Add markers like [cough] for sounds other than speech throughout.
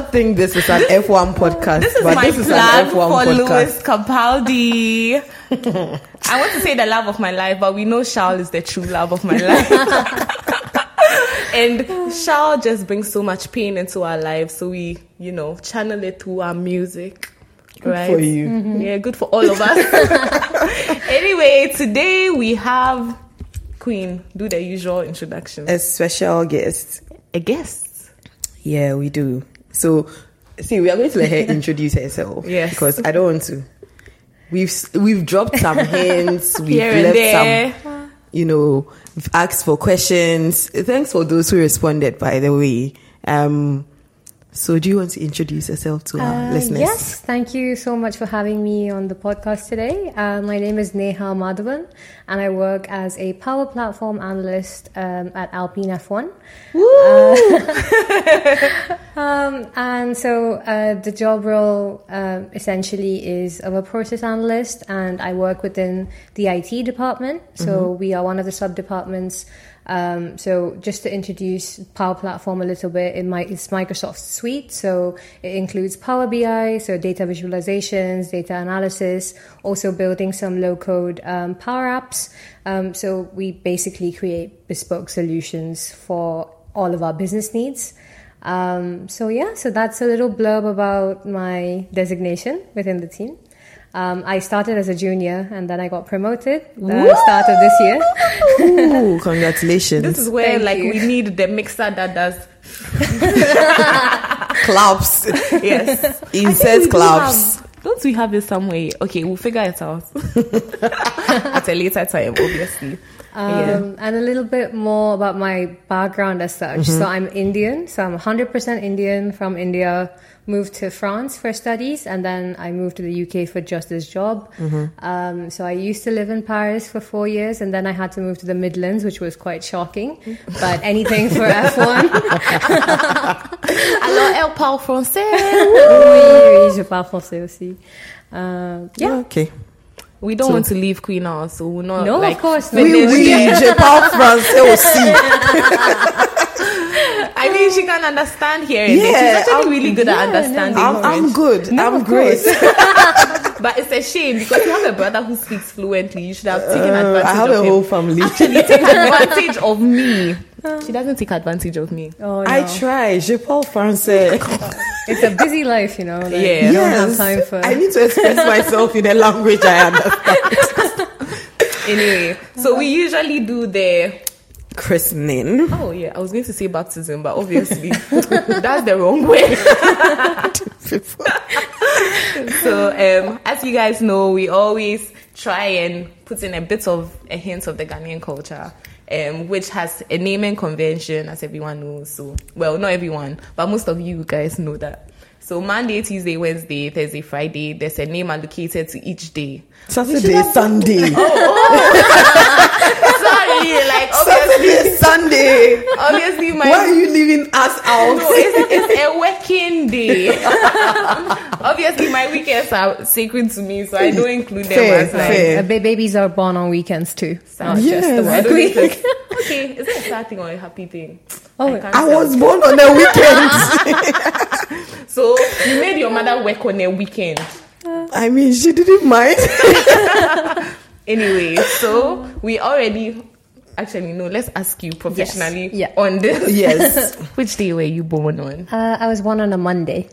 not think this is an F1 podcast, This is but my this is plug an for F1 podcast. Lewis Capaldi. I want to say the love of my life, but we know Charles is the true love of my [laughs] life. [laughs] and Charles just brings so much pain into our lives, so we, you know, channel it through our music. Good right? for you. Mm-hmm. Yeah, good for all of us. [laughs] anyway, today we have Queen. Do the usual introduction. A special guest. A guest. Yeah, we do. So, see, we are going to let her [laughs] introduce herself. Yes. Because I don't want to. We've we've dropped some [laughs] hints. We've left there. some, you know, we've asked for questions. Thanks for those who responded. By the way, um, so do you want to introduce yourself to our Uh, listeners? Yes, thank you so much for having me on the podcast today. Uh, my name is Neha Madhavan, and I work as a Power Platform Analyst um, at Alpine F1. Uh, [laughs] um, and so uh, the job role um, essentially is of a process analyst, and I work within the IT department. So we are one of the sub departments. Um, so just to introduce Power Platform a little bit, it might, it's Microsoft Suite. So it includes Power BI, so data visualizations, data analysis, also building some low code um, Power Apps. Um, so we basically create bespoke solutions for all of our business needs. Um, so yeah, so that's a little blurb about my designation within the team. Um, I started as a junior and then I got promoted at the start of this year. Ooh, [laughs] congratulations! This is where Thank like you. we need the mixer that does [laughs] claps. yes. Insert do claps. have- don't we have it somewhere? Okay, we'll figure it out [laughs] at a later time, obviously. Um, And a little bit more about my background as such. So I'm Indian, so I'm 100% Indian from India. Moved to France for studies, and then I moved to the UK for just this job. Um, so I used to live in Paris for four years, and then I had to move to the Midlands, which was quite shocking. But anything for [laughs] F1. Alors, [laughs] elle parle français. oui, oui, je parle français aussi. Um, yeah. Okay. We don't So- want to leave Queen House, so we're not. No, like, of course not. Oui, finish oui, yet. je parle français aussi. I mean, she can understand here. and there. Yeah, She's actually I'm- really good at yeah, no. understanding I'm, I'm good. No, I'm of great. [laughs] But it's a shame because you have a brother who speaks fluently. You should have taken advantage. Uh, advantage I have of a him. whole family. Actually, take [laughs] advantage of me. She doesn't take advantage of me. Oh, I try. Je parle français. [laughs] It's a busy life, you know. Like, Yeah. You don't have time for. I need to express myself in a language I understand. [laughs] Anyway, so we usually do the Christening. Oh yeah, I was going to say baptism, but obviously [laughs] that's the wrong way. so um, as you guys know, we always try and put in a bit of a hint of the Ghanaian culture. Um, which has a naming convention, as everyone knows. So, well, not everyone, but most of you guys know that. So, Monday, Tuesday, Wednesday, Thursday, Friday, there's a name allocated to each day. Saturday, Sunday. [laughs] [laughs] Sorry, like obviously, Saturday, Sunday. obviously, my Why are you leaving us out? No, it's, it's a working day. [laughs] Obviously, my weekends are sacred to me, so I don't include them Fair, as like. fair. Uh, babies are born on weekends too. Not Yes. just the I work week. think it's- okay, is it a sad thing or a happy thing? Oh, I I tell. was born on a weekend. [laughs] So you made your mother work on a weekend. I mean, she didn't mind. [laughs] Anyway, so we already. Actually, no. Let's ask you professionally Yeah. on this. yes. [laughs] Which day were you born on? Uh, I was born on a Monday.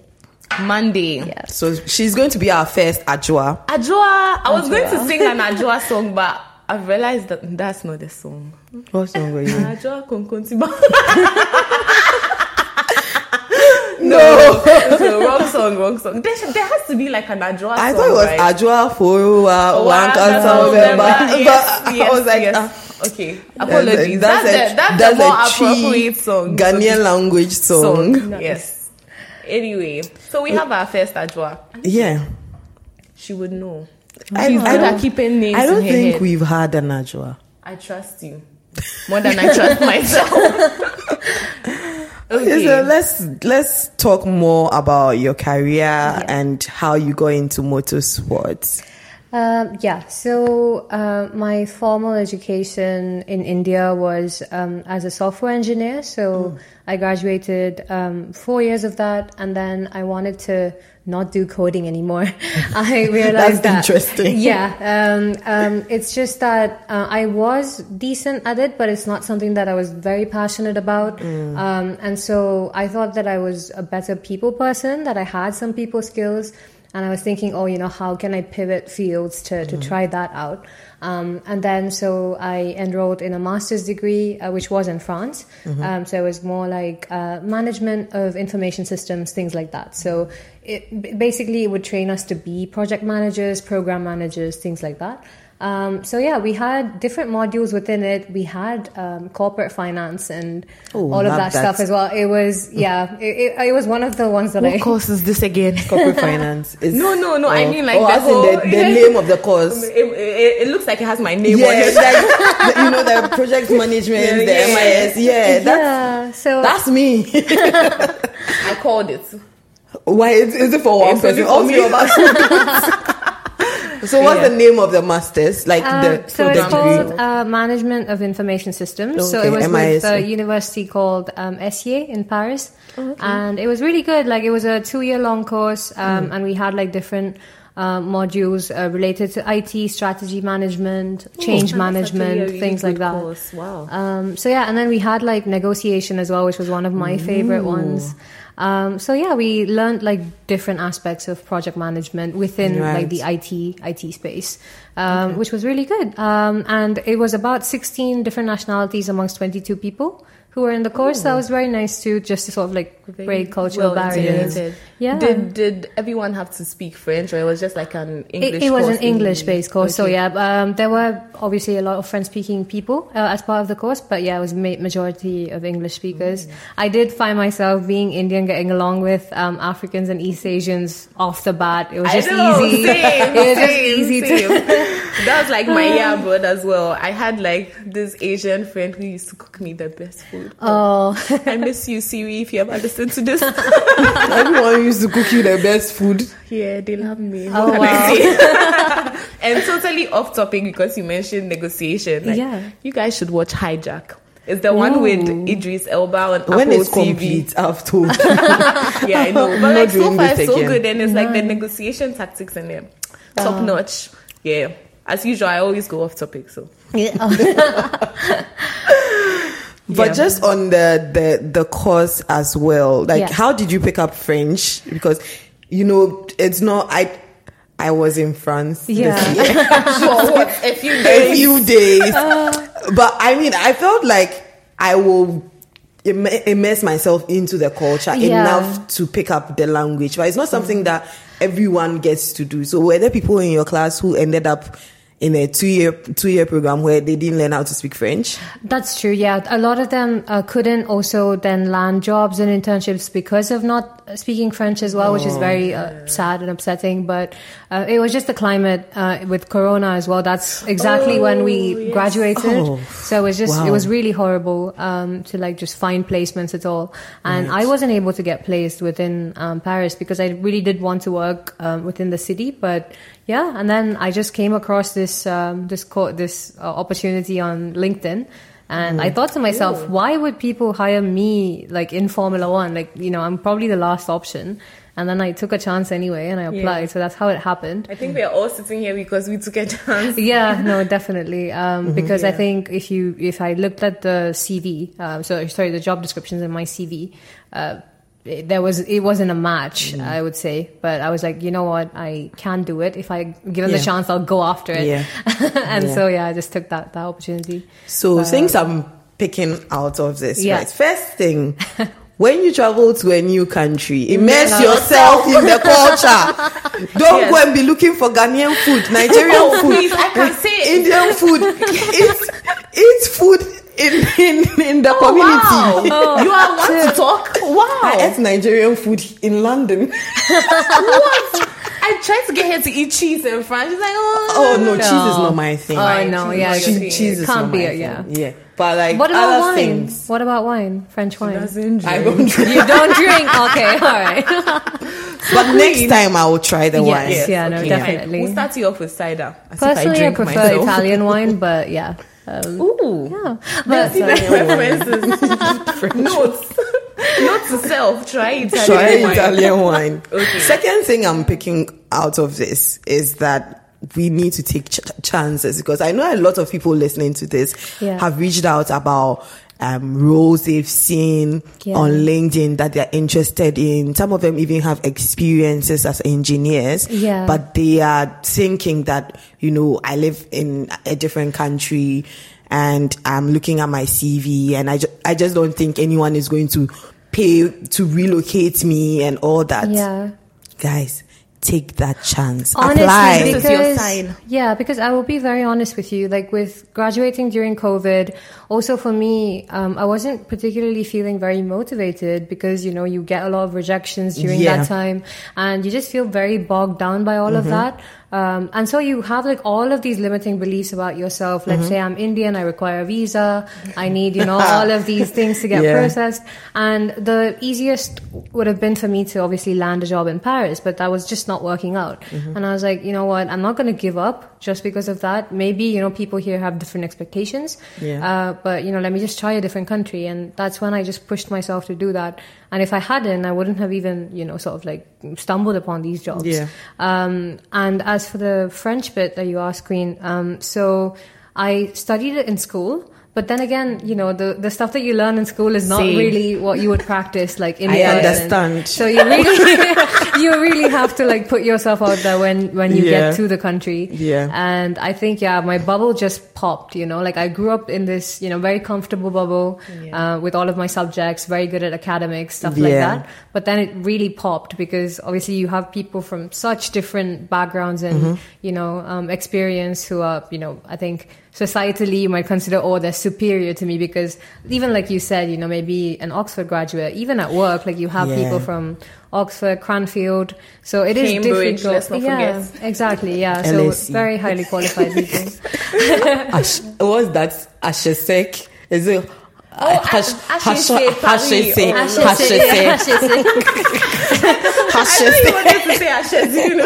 Monday. Yeah. So she's going to be our first Adwoa. Adwoa. I was going to sing an [laughs] Adwoa song, but I've realized that that's not the song. What song were you? Adwoa Konkontiba. [laughs] No. so wrong song, wrong song. There, should- there has to be like an Adwoa I song. thought it was right? Adwoa Forua One that's Kasa all November. November. But Yes, yes, I was like, yes. ah, okay. Apologies. that's, That's, a, that's, that's the more a appropriate song. Ghanaian language song. song. Yes. Anyway, so we uh, have our first Adwoa. Yeah. She would know. I, She's I good at don't, keeping names I don't in her think head. we've had an Adwoa. I trust you more than I trust [laughs] myself. Okay. So let's let's talk more about your career and how you got into motorsports. Um, yeah, so uh, my formal education in India was um, as a software engineer. So I graduated um, four years of that, and then I wanted to not do coding anymore. [laughs] [laughs] I realized That's that interesting. [laughs] Yeah, um, um, it's just that uh, I was decent at it, but it's not something that I was very passionate about. Um, and so I thought that I was a better people person, that I had some people skills. And I was thinking, oh, you know, how can I pivot fields to, to try that out? Um, and then so I enrolled in a master's degree, uh, which was in France. Um, so it was more like uh, management of information systems, things like that. So it, basically, it would train us to be project managers, program managers, things like that. Um, so yeah, we had different modules within it. We had um, corporate finance and Oh, all of that, that. stuff as well. It was [laughs] yeah, it, it, it was one of the ones that I What course is this again? [laughs] Corporate finance. Is, No, no, no, I mean, like, oh, the as in whole- the, the [laughs] name of the course. It, it, it looks like it has my name Yeah, on it. like, you know the project management, Yeah, the yeah. MIS. Yeah, that's yeah. So that's me. I called it. Why is, is it for one It's only person? for All me. three of us. So what's Yeah. the name of the masters? Like Um, the so the it's called uh, Management of Information Systems. So it was MIS. with a university called um, SIE in Paris, and it was really good. Like it was a two-year-long course, um, and we had like different. Uh, modules uh, related to IT, strategy management, change management, things like that. Wow. Um, so yeah, and then we had like negotiation as well, which was one of my favorite ones. Um, so yeah, we learned like different aspects of project management within like the IT IT space, um, which was really good. Um, and it was about 16 different nationalities amongst 22 people who were in the course. That was very nice too, just to sort of like break cultural Well barriers. integrated. Yeah. Did did everyone have to speak French, or it was just like an English? It, it was an English based course, so yeah. Um, there were obviously a lot of French speaking people uh, as part of the course, but yeah, it was ma- majority of English speakers. Mm. I did find myself being Indian, getting along with um, Africans and East Asians off the bat. It was I just know, easy. Same, [laughs] it was just same, easy same. to. [laughs] that was like my yeah abroad as well. I had like this Asian friend who used to cook me the best food. Oh, [laughs] I miss you, Siri, if you ever listen to this. [laughs] Everyone used to cook you the best food. yeah, they love me. Oh, What wow. I say? [laughs] and totally off topic because you mentioned negotiation. Like, Yeah. You guys should watch Hijack. It's the one with Idris Elba on when Apple it's TV. complete, I've told. Yeah, I know. But not like so far, it's so again. good, and it's like the negotiation tactics in there, top notch. Yeah. As usual, I always go off topic. So yeah. But Yeah. just on the, the the course as well, like how did you pick up French? Because you know it's not I. I was in France Yeah. for [laughs] what a few days. [laughs] a few days. Uh. but I mean, I felt like I will immerse myself into the culture Yeah. enough to pick up the language. But it's not something mm. that everyone gets to do. So were there people in your class who ended up in a two year two year program where they didn't learn how to speak French? That's true. Yeah, a lot of them uh, couldn't also then land jobs and internships because of not speaking French as well, which is very uh, sad and upsetting. But uh, it was just the climate uh, with Corona as well. That's exactly when we graduated. Oh, so it was just wow. it was really horrible um, to like just find placements at all. And I wasn't able to get placed within um, Paris because I really did want to work um, within the city, but yeah. And then I just came across this um, this co- this uh, opportunity on LinkedIn. And I thought to myself, why would people hire me like in Formula One? Like, you know, I'm probably the last option. And then I took a chance anyway and I applied. So that's how it happened. I think we are all sitting here because we took a chance. [laughs] Yeah, no, [laughs] definitely. Um, because I think if you, if I looked at the CV, um, so sorry, the job descriptions in my CV, uh, there was, it wasn't a match, mm. I would say. But I was like, you know what? I can do it. If I given Yeah. the chance, I'll go after it. Yeah. [laughs] and Yeah. so yeah, I just took that, that opportunity. So uh, things I'm picking out of this, Yeah. right? First thing, [laughs] when you travel to a new country, immerse yourself in the culture. [laughs] Don't Yes. go and be looking for Ghanaian food, Nigerian Oh, food, please, I can say. Indian food. It's, eat food in, in, in the oh, community. Wow. [laughs] Oh. you are one to talk. Wow. I ate Nigerian food in London. [laughs] what? I tried to get her to eat cheese in France. She's like, oh, Oh no, cheese is not my thing. Oh, no, yeah, cheese, cheese cheese is can't not be my it, thing. yeah. yeah. But like What about other wine? things, What about wine? French wine. I don't drink. You don't [laughs] drink? Okay, all right. But next time I will try the wine. Yes. Yeah, no, fine. definitely. We'll start you off with cider. as if I Personally, I, prefer myself. Italian wine, but yeah. Um, Ooh. yeah. But See the preferences. [laughs] Notes. Note to self. Try Italian Try wine. Italian wine. Okay. Second thing I'm picking out of this is that we need to take ch- chances because I know a lot of people listening to this Yeah. have reached out about um, roles they've seen Yeah. on LinkedIn that they're interested in. Some of them even have experiences as engineers, Yeah. but they are thinking that, you know, I live in a different country and I'm looking at my CV and I, ju- I just don't think anyone is going to pay to relocate me and all that. yeah. Guys, take that chance. Honestly, Apply. This is your because sign. yeah, because I will be very honest with you. Like with graduating during COVID, also for me, um, I wasn't particularly feeling very motivated because you know you get a lot of rejections during Yeah. that time, and you just feel very bogged down by all of that. Um, and so you have like all of these limiting beliefs about yourself. Let's say I'm Indian, I require a visa, I need, you know, all of these [laughs] things to get Yeah. processed. And the easiest would have been for me to obviously land a job in Paris, but that was just not working out. Mm-hmm. And I was like, you know what, I'm not going to give up just because of that. Maybe, you know, people here have different expectations. Yeah. Uh, but, you know, let me just try a different country. And that's when I just pushed myself to do that. And if I hadn't, I wouldn't have even, you know, sort of like stumbled upon these jobs. Yeah. Um, and as for the French bit that you asked, Queen, um, so I studied it in school. But then again, you know, the, the stuff that you learn in school is not Same. really what you would practice like in I person. understand. So you really, [laughs] [laughs] you really have to like put yourself out there when, when you Yeah. get to the country. Yeah. And I think, yeah, my bubble just popped, you know, like I grew up in this, you know, very comfortable bubble, uh, with all of my subjects, very good at academics, stuff like that. But then it really popped because obviously you have people from such different backgrounds and, Mm-hmm. you know, um, experience who are, you know, I think societally you might consider, oh, they're superior to me because even like you said, you know, maybe an Oxford graduate, even at work, like you have Yeah. people from Oxford, Cranfield. So it is Cambridge, difficult. let's not yeah, forget. exactly. Yeah. [laughs] So LSE. very highly qualified [laughs] people. Ash, what's that? Ashesek? Is it? Oh, Ash- Ashese Paris. Hashese. Hashese. I know you wanted to say Ashes, you know.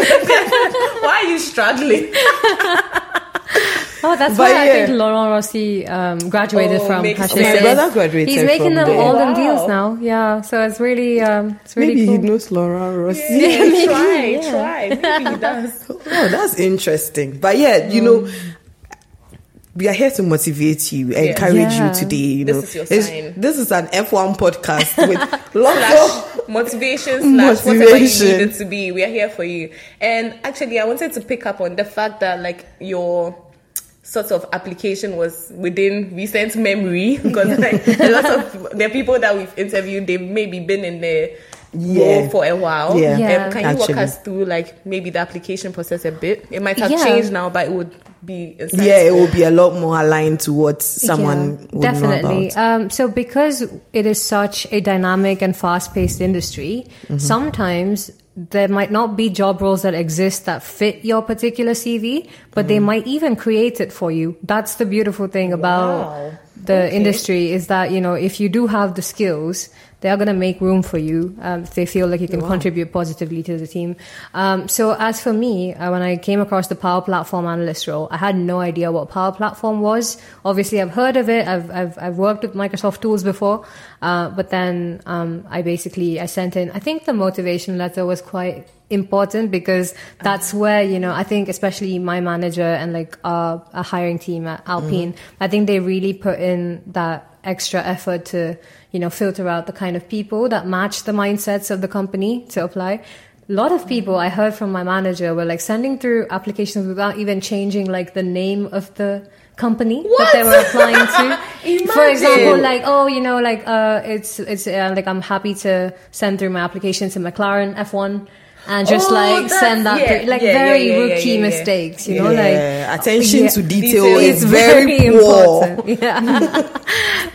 Why are you struggling? [laughs] Oh, that's But why I think Laurent Rossi um, graduated Oh, from makes My brother graduated He's making from them there. all them deals now. Yeah, so it's really, um, it's really Maybe cool. he knows Laura Rossi. Yeah, [laughs] try, yeah. try. Maybe he does. [laughs] Oh, that's interesting. But yeah, you know, we are here to motivate you, encourage Yeah. you today. You know, This is your sign. this is an F1 podcast [laughs] with lots of slash motivation slash whatever you need it to be. We are here for you. And actually, I wanted to pick up on the fact that like your sort of application was within recent memory [laughs] because like a lot of the people that we've interviewed, they've maybe been in the Yeah. role for a while. Yeah. Yeah. Um, can you Actually. walk us through like maybe the application process a bit? It might have Yeah. changed now, but it would be yeah, it will be a lot more aligned to what someone Yeah, would definitely. Um, so because it is such a dynamic and fast-paced industry, Mm-hmm. sometimes there might not be job roles that exist that fit your particular CV, but Mm-hmm. they might even create it for you. That's the beautiful thing about Wow. the industry is that you know if you do have the skills they are going to make room for you um, if they feel like you can contribute positively to the team. Um, so as for me uh, when i came across the power platform analyst role i had no idea what power platform was. Obviously i've heard of it. I've, I've, I've worked with microsoft tools before. Uh, but then um, i basically i sent in i think the motivation letter was quite important because that's where you know i think especially my manager and like a hiring team at alpine i think they really put in that extra effort to you know filter out the kind of people that match the mindsets of the company to apply. A lot of people i heard from my manager were like sending through applications without even changing like the name of the company that they were applying to. [laughs] For example like oh you know like uh it's it's uh, like i'm happy to send through my application to mclaren f1 and just Oh, like send that yeah, through. like yeah, very yeah, rookie mistakes you know like attention to detail Detail is [laughs] it's very, poor. important. Yeah. [laughs]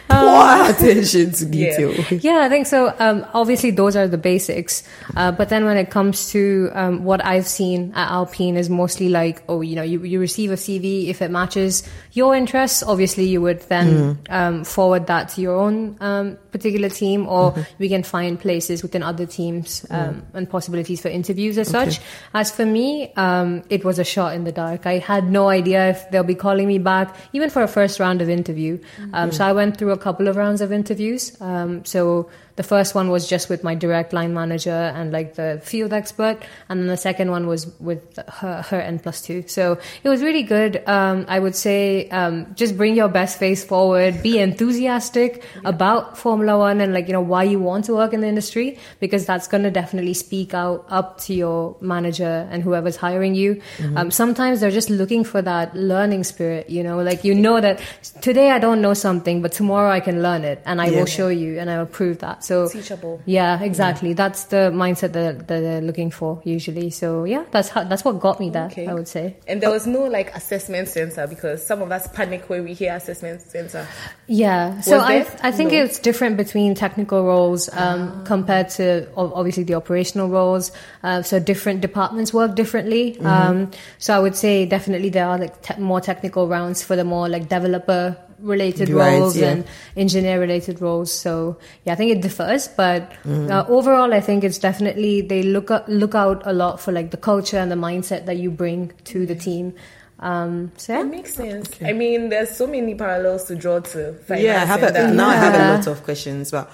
Poor [laughs] attention to detail. Yeah, I think so. Um, obviously, those are the basics. Uh, but then when it comes to um, what I've seen at Alpine is mostly like, oh, you know, you, you receive a CV. If it matches your interests, obviously you would then um, forward that to your own um, particular team, or we can find places within other teams um, and possibilities for interviews as such. As for me, um, it was a shot in the dark. I had no idea if they'll be calling me back, even for a first round of interview. Um, so I went through a couple of rounds of interviews. Um, so the first one was just with my direct line manager and like the field expert, and then the second one was with her, her N plus two. So it was really good. Um, I would say um, just bring your best face forward, be [laughs] enthusiastic about Formula One and like you know why you want to work in the industry because that's going to definitely speak out up to your manager and whoever's hiring you. Um, sometimes they're just looking for that learning spirit. You know, like you know that today I don't know something, but tomorrow I can learn it, and I Yeah. will show you and I will prove that. So Teachable. yeah, exactly. That's the mindset that, that they're looking for usually. So yeah, that's how, that's what got me there. Okay. I would say. And there was no like assessment center because some of us panic when we hear assessment center. Yeah. So Was I there? I think No. it's different between technical roles um, compared to obviously the operational roles. Uh, so different departments work differently. Um, so I would say definitely there are like te- more technical rounds for the more like developer related Right, roles yeah. and engineer related roles. So yeah, I think it differs, but uh, overall, I think it's definitely they look up, look out a lot for like the culture and the mindset that you bring to the team. Um, so It yeah. makes sense. I mean, there's so many parallels to draw to. Yeah, I have a, and that. now I have a lot of questions, but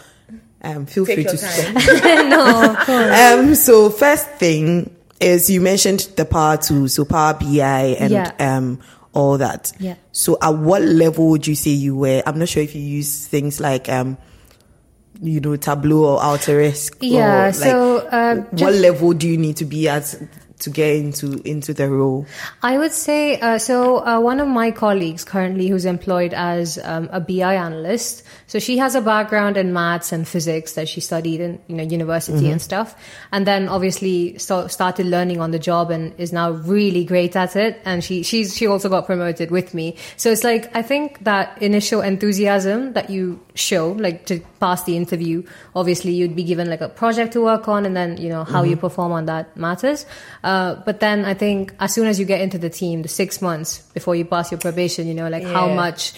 um, feel Take free your to time. stop. [laughs] [laughs] no, of course. Um, so first thing is you mentioned the Power Tools, so Power BI and Yeah. um all that. Yeah. So at what level would you say you were? I'm not sure if you use things like um you know Tableau or Alteryx. Yeah, or, like, so, uh, what level do you need to be at to get into into the role? I would say uh, so. Uh, one of my colleagues currently, who's employed as um, a BI analyst, so she has a background in maths and physics that she studied in you know university and stuff, and then obviously so, started learning on the job and is now really great at it. And she she's she also got promoted with me. So it's like I think that initial enthusiasm that you show, like to pass the interview, obviously you'd be given like a project to work on, and then you know how you perform on that matters. Uh, but then I think as soon as you get into the team, the six months before you pass your probation, you know, like how much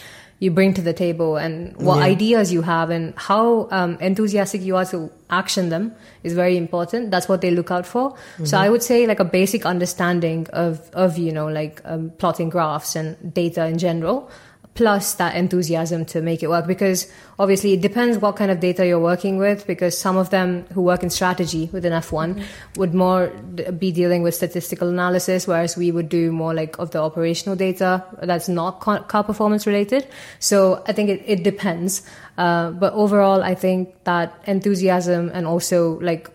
you bring to the table and what Yeah. ideas you have and how um, enthusiastic you are to action them is very important. That's what they look out for. So I would say like a basic understanding of, of you know, like um, plotting graphs and data in general plus that enthusiasm to make it work because obviously it depends what kind of data you're working with because some of them who work in strategy within F1 would more be dealing with statistical analysis whereas we would do more like of the operational data that's not car performance related. So I think it, it depends. Uh, but overall I think that enthusiasm and also like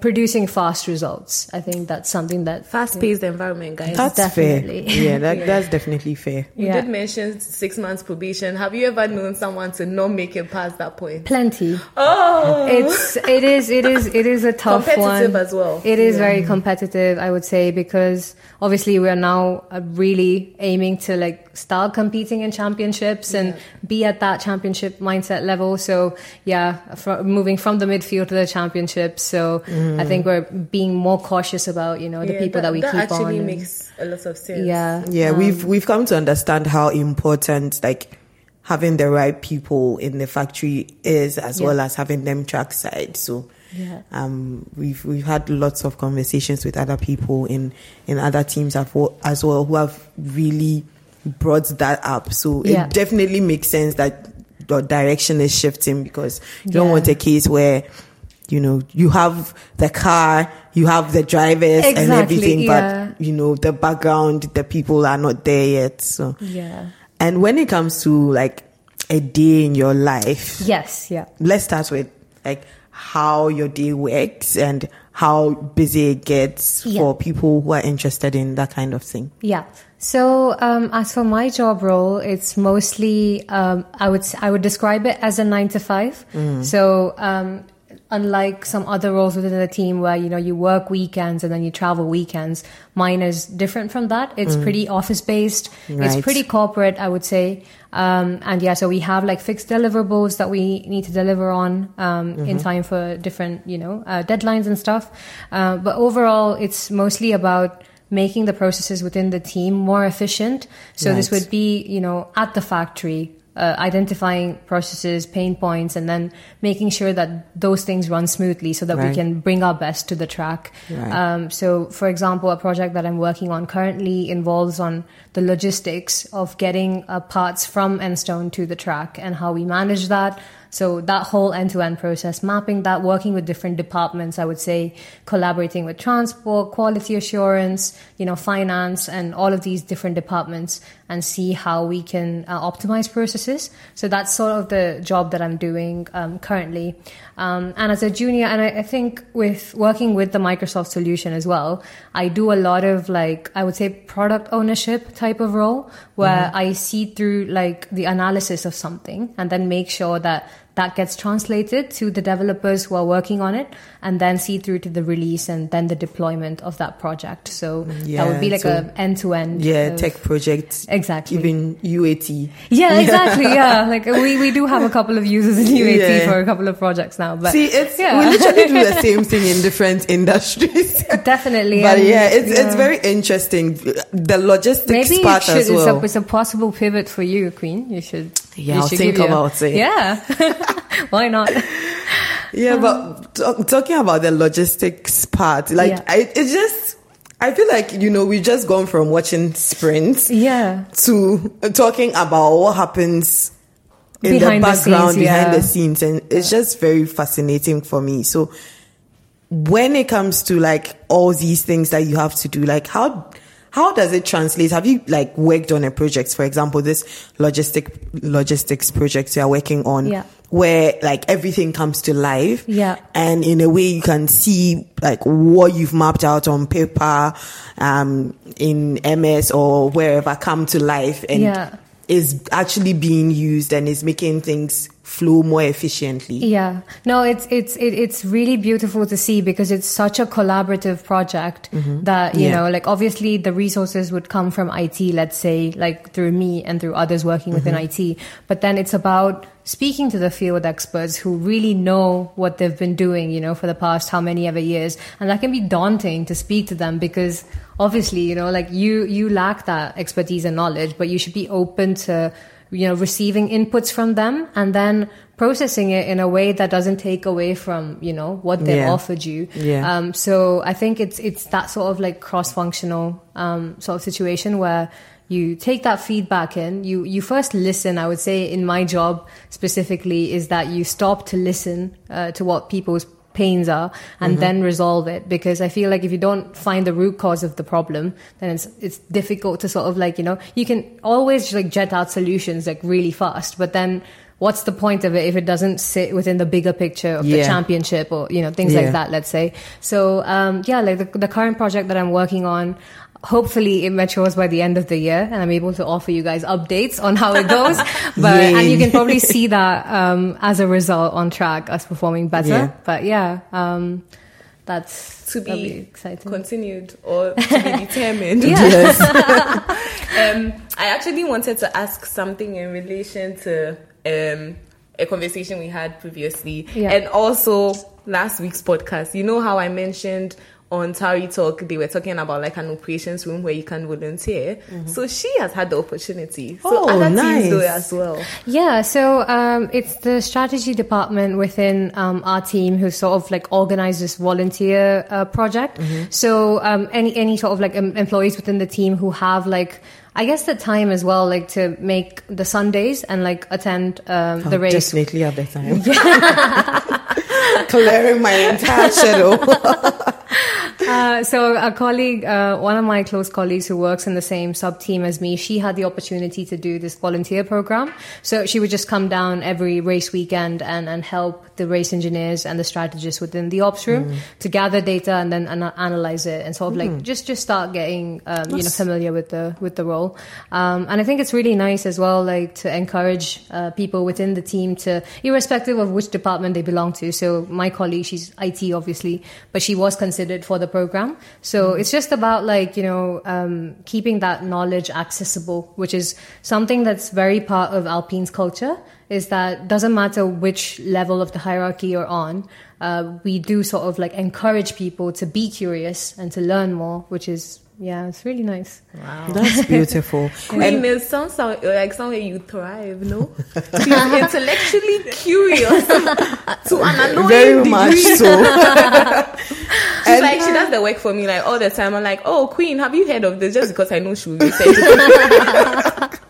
producing fast results I think that's something that Fast paced environment, guys. That's definitely. fair. Yeah, that, [laughs] that's definitely fair. you yeah. did mention six months probation. Have you ever known someone to not make it past that point? plenty Oh, it's it is it is it is a tough competitive one. as well. It is very competitive, I would say, because obviously we are now uh, really aiming to like start competing in championships and be at that championship mindset level. So yeah, fro- moving from the midfield to the championships. So I think we're being more cautious about you know the Yeah, people that, we keep actually on. and- makes a lot of sense. yeah, Yeah, um, we've we've come to understand how important like having the right people in the factory is, as Yeah. well as having them trackside. So, Yeah. um, we've we've had lots of conversations with other people in in other teams as well, as well who have really brought that up. So Yeah. it definitely makes sense that the direction is shifting because you don't want a case where you know you have the car you have the drivers and everything yeah. but you know the background the people are not there yet so yeah, and when it comes to like a day in your life yes, yeah. let's start with like how your day works and how busy it gets Yeah. for people who are interested in that kind of thing Yeah. So um, as for my job role, it's mostly um, I would I would describe it as a nine to five. So um, unlike some other roles within the team where you know you work weekends and then you travel weekends mine is different from that. It's pretty office based Right. it's pretty corporate i would say. Um, and yeah so we have like fixed deliverables that we need to deliver on um, in time for different you know uh, deadlines and stuff. Uh, but overall it's mostly about making the processes within the team more efficient so this would be you know at the factory uh, identifying processes, pain points, and then making sure that those things run smoothly so that we can bring our best to the track. Right. Um, so, for example, a project that I'm working on currently involves on the logistics of getting uh, parts from Enstone to the track and how we manage that. So that whole end-to-end process, mapping that, working with different departments, I would say, collaborating with transport, quality assurance, you know, finance, and all of these different departments, and see how we can uh, optimize processes. So that's sort of the job that I'm doing um, currently. Um, and as a junior, and I, I think with working with the Microsoft solution as well, I do a lot of like I would say product ownership type of role where mm-hmm. I see through like the analysis of something and then make sure that that gets translated to the developers who are working on it and then see through to the release and then the deployment of that project. So that would be like so- a end to end. Yeah, tech project. Exactly. Even UAT. Yeah, [laughs] exactly. Yeah, like uh, we, we do have a couple of users in UAT Yeah. for a couple of projects now, but See, it's yeah. we literally do the [laughs] same thing in different industries. definitely. but and, yeah, it's it's very interesting. The logistics Maybe part should, as it's, well. a, it's a possible pivot for you, Queen. You should. Yeah, you I'll think give you a- about it. Yeah, [laughs] why not? Yeah, but um, t- talking about the logistics part, like Yeah. I, it's just, I feel like you know we've just gone from watching sprints Yeah, to talking about what happens in Behind the the background, scenes, behind the scenes, and it's just very fascinating for me. So when it comes to like all these things that you have to do, like how how does it translate? Have you like worked on a project, for example, this logistic logistics project you are working on, Yeah. where like everything comes to life, Yeah. and in a way you can see like what you've mapped out on paper, um, in MS or wherever come to life, and Yeah. is actually being used and is making things flow more efficiently. yeah. No, it's it's it, it's really beautiful to see because it's such a collaborative project mm-hmm. that you Yeah. know, like obviously the resources would come from IT, let's say, like through me and through others working within mm-hmm. IT, but then it's about speaking to the field experts who really know what they've been doing, you know, for the past how many ever years. And that can be daunting to speak to them because obviously, you know, like you, you lack that expertise and knowledge, but you should be open to, you know, receiving inputs from them and then processing it in a way that doesn't take away from, you know, what they've Yeah. offered you. Yeah. Um, so I think it's, it's that sort of like cross-functional, um, sort of situation where you take that feedback in you you first listen i would say in my job specifically is that you stop to listen uh, to what people's pains are and then resolve it. Because i feel like if you don't find the root cause of the problem then it's it's difficult to sort of like you know you can always like jet out solutions like really fast. But then what's the point of it if it doesn't sit within the bigger picture of the championship or you know things Yeah. like that let's say. So um yeah like the, the current project that i'm working on hopefully it matures by the end of the year and i'm able to offer you guys updates on how it goes [laughs] but Yay. and you can probably [laughs] see that um as a result on track us performing better Yeah. but yeah um that's To that'll be exciting continued or to be [laughs] determined. Yes. Um, I actually wanted to ask something in relation to um, a conversation we had previously, Yeah. and also last week's podcast. You know how I mentioned on Tari Talk they were talking about like an operations room where you can volunteer. So she has had the opportunity. So Oh, other nice. teams do it as well. Yeah, so um, it's the strategy department within um, our team who sort of like organize this volunteer uh, project. So um, any any sort of like em- employees within the team who have like. I guess the time as well, like to make the Sundays and like attend um, the I'll race. Definitely have the time. [laughs] [laughs] Clearing my entire schedule. [laughs] Uh, so a colleague, uh, one of my close colleagues who works in the same sub team as me, she had the opportunity to do this volunteer program. So she would just come down every race weekend and, and help the race engineers and the strategists within the ops room to gather data and then ana- analyze it and sort of like just just start getting um, you know familiar with the with the role. Um, and I think it's really nice as well, like to encourage uh, people within the team to, irrespective of which department they belong to. So my colleague, she's IT obviously, but she was considered for the program. So it's just about like you know um, keeping that knowledge accessible, which is something that's very part of Alpine's culture is that doesn't matter which level of the hierarchy you're on, uh, we do sort of like encourage people to be curious and to learn more, which is yeah, it's really nice. Wow. That's beautiful. [laughs] Queen, And it sounds like somewhere you thrive, no? She's intellectually [laughs] curious to an annoying very degree. much so. [laughs] She's like, she does the work for me like all the time. I'm like, oh, Queen, have you heard of this? Just because I know she will be saying it.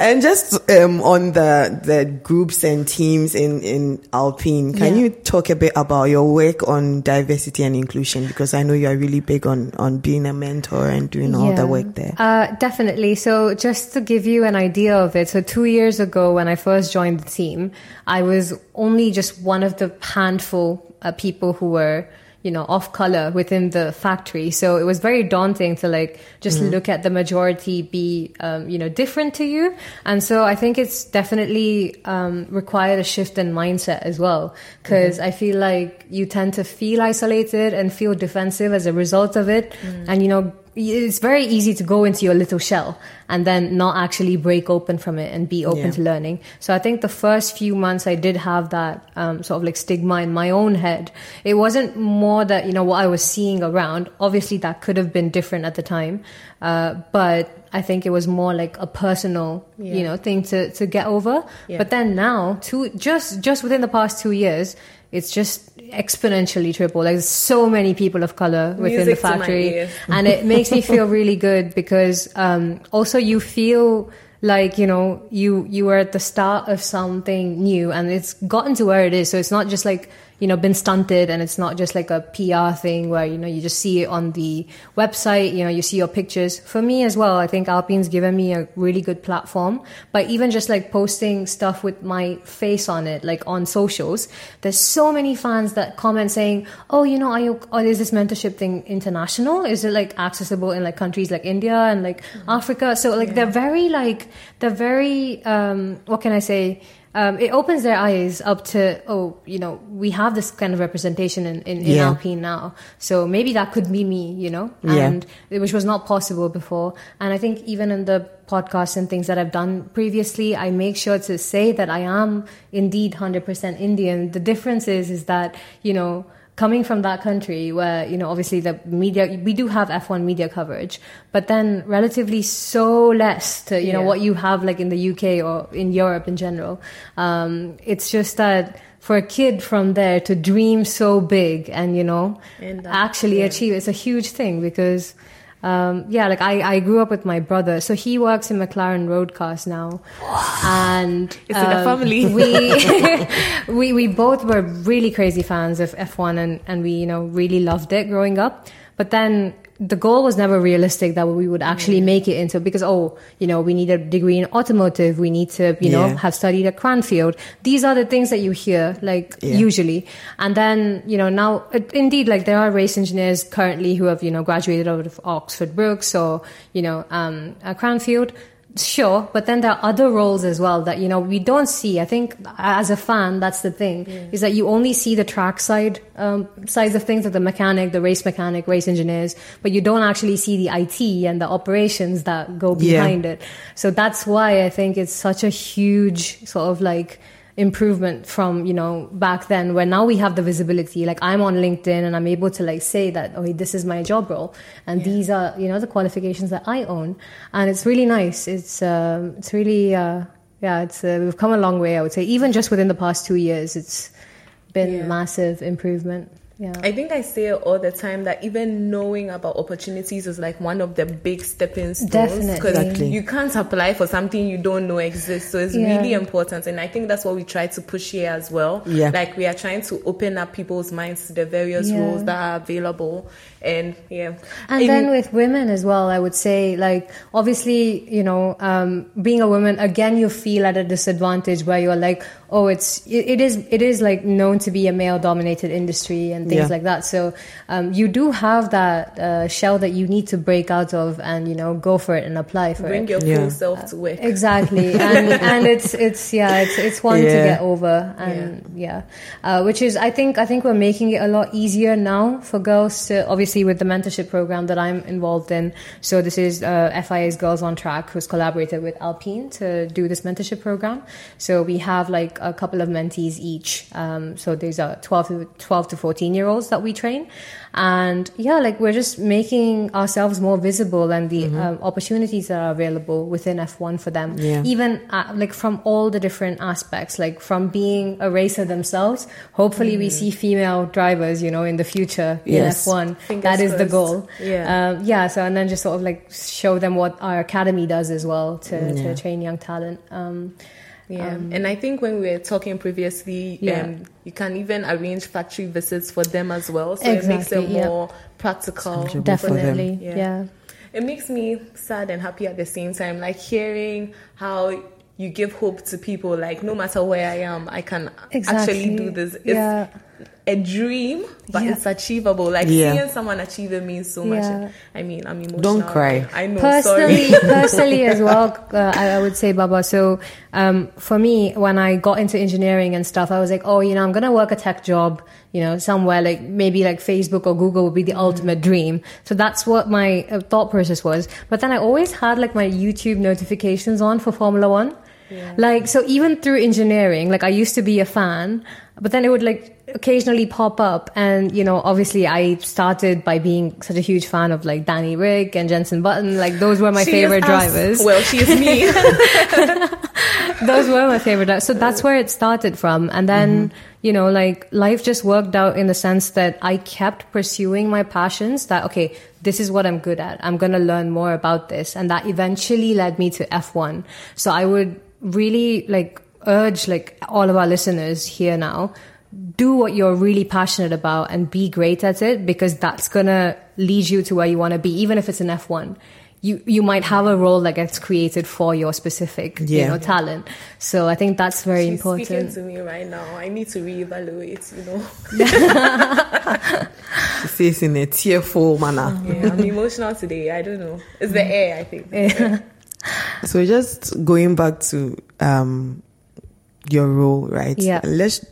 And just um, on the the groups and teams in in Alpine, can Yeah. you talk a bit about your work on diversity and inclusion? Because I know you are really big on on being a mentor and doing all the work there. Uh, definitely. So, just to give you an idea of it, so two years ago when I first joined the team, I was only just one of the handful of people who were, you know, off color within the factory. So it was very daunting to like just look at the majority be, um, you know, different to you. And so I think it's definitely um, required a shift in mindset as well, because I feel like you tend to feel isolated and feel defensive as a result of it, and you know it's very easy to go into your little shell and then not actually break open from it and be open Yeah. to learning. So I think the first few months I did have that um, sort of like stigma in my own head. It wasn't more that, you know, what I was seeing around. Obviously that could have been different at the time. Uh, but I think it was more like a personal, you know, thing to, to get over. Yeah. But then now, two, just, just within the past two years, it's just exponentially triple. Like there's so many people of color within Music the factory. [laughs] and it makes me feel really good because um, also you feel like you know you you are at the start of something new and it's gotten to where it is. So it's not just like you know been stunted and it's not just like a PR thing where you know you just see it on the website you know you see your pictures. For me as well I think Alpine's given me a really good platform. But even just like posting stuff with my face on it like on socials there's so many fans that comment saying oh you know are you or is this mentorship thing international? Is it like accessible in like countries like India and like Africa? So like they're very like they're very um what can I say um, it opens their eyes up to oh you know we have this kind of representation in, in, in Yeah. Alpine now so maybe that could be me you know Yeah. and which was not possible before and I think even in the podcasts and things that I've done previously I make sure to say that I am indeed 100% Indian the difference is is that you know coming from that country where you know obviously the media we do have F1 media coverage but then relatively so less to you know what you have like in the UK or in Europe in general um, it's just that for a kid from there to dream so big and you know And actually yeah. achieve it's a huge thing because um, yeah, like I, I grew up with my brother, so he works in McLaren Roadcast now, and It's in the um, family. We [laughs] [laughs] we we both were really crazy fans of F1, and and we you know really loved it growing up. But then the goal was never realistic that we would actually make it into because oh you know we need a degree in automotive, we need to you know Yeah. have studied at Cranfield. These are the things that you hear like Yeah. usually, and then you know now it, indeed like there are race engineers currently who have you know graduated out of Oxford Brookes or you know um, uh, Cranfield. Sure, but then there are other roles as well that you know we don't see. I think as a fan, that's the thing is that you only see the track side um, sides of things, like the mechanic, the race mechanic, race engineers, but you don't actually see the IT and the operations that go Yeah. behind it. So that's why I think it's such a huge sort of like improvement from you know back then where now we have the visibility. Like i'm on linkedin and i'm able to like say that okay this is my job role. And these are you know the qualifications that i own. And it's really nice. It's um it's really uh yeah it's uh, we've come a long way i would say. Even just within the past two years it's been Yeah. massive improvement yeah. I think I say it all the time that even knowing about opportunities is like one of the big stepping stones. Definitely. Exactly. you can't apply for something you don't know exists. So it's Yeah. really important. And I think that's what we try to push here as well. Yeah. Like we are trying to open up people's minds to the various Yeah. roles that are available. And yeah. And In- then with women as well, I would say, like, obviously, you know, um, being a woman, again, you feel at a disadvantage where you're like, oh, it's, it, it is, it is like known to be a male dominated industry and things Yeah. like that. So, um, you do have that, uh, shell that you need to break out of and, you know, go for it and apply for bring it. Bring your Yeah. full self to work. Exactly, [laughs] and and it's it's yeah, it's it's one to get over, and yeah, Uh, which is I think I think we're making it a lot easier now for girls to obviously with the mentorship program that I'm involved in. So this is uh, FIA's Girls on Track, who's collaborated with Alpine to do this mentorship program. So we have like a couple of mentees each. Um, so there's a 12 to 12 to 14 year olds that we train, and yeah, like we're just making ourselves more visible and the um, opportunities that are available within F1 for them. Yeah. Even uh, like from all the different aspects, like from being a racer themselves. Hopefully, we see female drivers, you know, in the future Yes. in F1. Fingers that is the goal. Yeah. Um, yeah. So and then just sort of like show them what our academy does as well to, Yeah. to train young talent. Um, Yeah, and I think when we were talking previously, Yeah. um, you can even arrange factory visits for them as well, so it makes it yeah. more practical. Tangible. for them. definitely. Yeah. yeah. It makes me sad and happy at the same time, like hearing how you give hope to people. Like no matter where I am, I can Exactly. actually do this. It's Yeah. A dream, but Yeah. it's achievable. Like Yeah. seeing someone achieve it means so much. Yeah. I mean, I'm emotional. Don't cry. I know. personally sorry. [laughs] personally as well uh, I, I would say baba so um, for me when i got into engineering and stuff i was like oh you know i'm gonna work a tech job you know somewhere like maybe like facebook or google would be the ultimate dream so that's what my uh, thought process was but then i always had like my youtube notifications on for formula one like so even through engineering like i used to be a fan but then it would like occasionally pop up. And you know obviously i started by being such a huge fan of like danny ric and jenson button. Like those were my She favorite drivers. Well, she is me. [laughs] [laughs] those were my favorite. So that's where it started from. And then mm-hmm. you know like life just worked out in the sense that i kept pursuing my passions that okay this is what i'm good at. I'm going to learn more about this. And that eventually led me to f1 so i would really like urge like all of our listeners here now do what you're really passionate about and be great at it because that's gonna lead you to where you want to be even if it's an f1 you you might have a role that gets created for your specific you know talent so i think that's very She's speaking important to me right now. I need to reevaluate. You know. [laughs] She says in a tearful manner. Yeah, I'm emotional today. I don't know. It's the air, I think. [laughs] So just going back to um your role, right? Yeah. Let's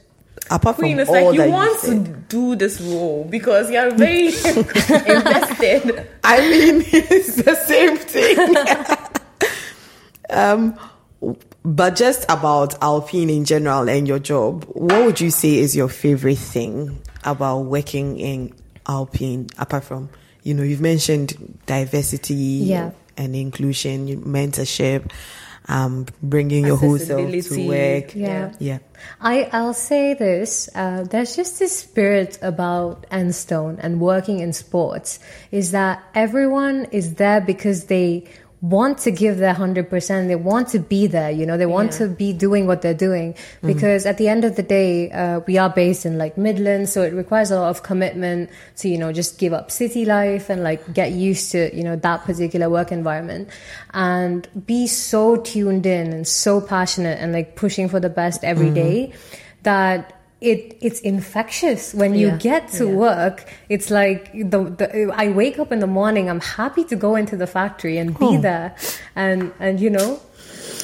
apart Queen, from it's all like you that want said, to do this role because you're very [laughs] invested. I mean, it's the same thing. um, but just about Alpine in general and your job, what would you say is your favorite thing about working in Alpine, apart from, you know, you've mentioned diversity Yeah. and inclusion, mentorship, um, bringing your whole self to work. Yeah. Yeah. I, I'll say this. Uh, there's just this spirit about Enstone and working in sports is that everyone is there because they want to give their 100%. They want to be there, you know, they want Yeah. to be doing what they're doing because at the end of the day, uh, we are based in like Midlands. So it requires a lot of commitment to, you know, just give up city life and like get used to, you know, that particular work environment and be so tuned in and so passionate and like pushing for the best every day that it it's infectious when you Yeah. get to Yeah. work it's like the, the i wake up in the morning i'm happy to go into the factory and be oh. there and and you know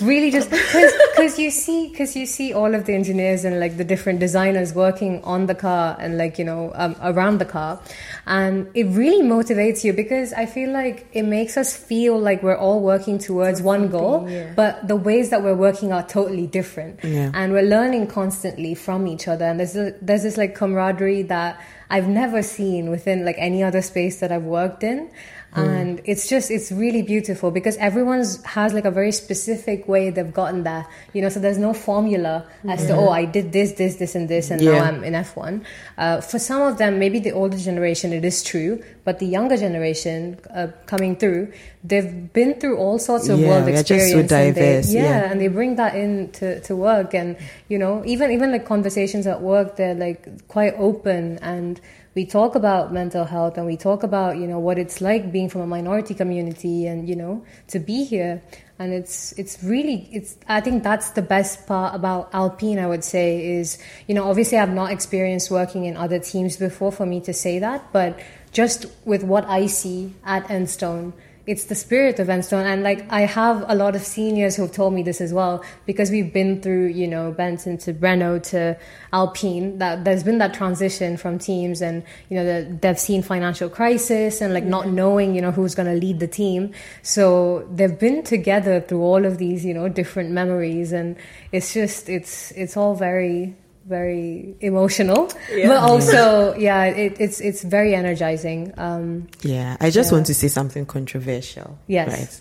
really just because you see because you see all of the engineers and like the different designers working on the car and like you know um, around the car and it really motivates you because i feel like it makes us feel like we're all working towards one goal yeah. but the ways that we're working are totally different Yeah. and we're learning constantly from each other and there's a, there's this like camaraderie that I've never seen within like any other space that I've worked in and it's just it's really beautiful because everyone's has like a very specific way they've gotten there. You know, so there's no formula as to oh, I did this, this, this, and this, and Yeah. now I'm in F1. Uh, for some of them, maybe the older generation, it is true, but the younger generation uh, coming through, they've been through all sorts of Yeah, world just so experience. and they- diverse, yeah, yeah. and they bring that in to, to work and you know even even like conversations at work they're like quite open and we talk about mental health and we talk about you know what it's like being from a minority community and you know to be here. And it's it's really it's i think that's the best part about alpine i would say is you know obviously i've not experienced working in other teams before for me to say that but just with what i see at enstone it's the spirit of Enstone. And like, I have a lot of seniors who've told me this as well, because we've been through, you know, Benetton to Renault to Alpine, that there's been that transition from teams and, you know, the, they've seen financial crisis and like not knowing, you know, who's going to lead the team. So they've been together through all of these, you know, different memories. And it's just, it's, it's all very, very emotional, Yeah. but also, yeah, it, it's, it's very energizing. Um, Yeah, I just Yeah. want to say something controversial. Yes. Right.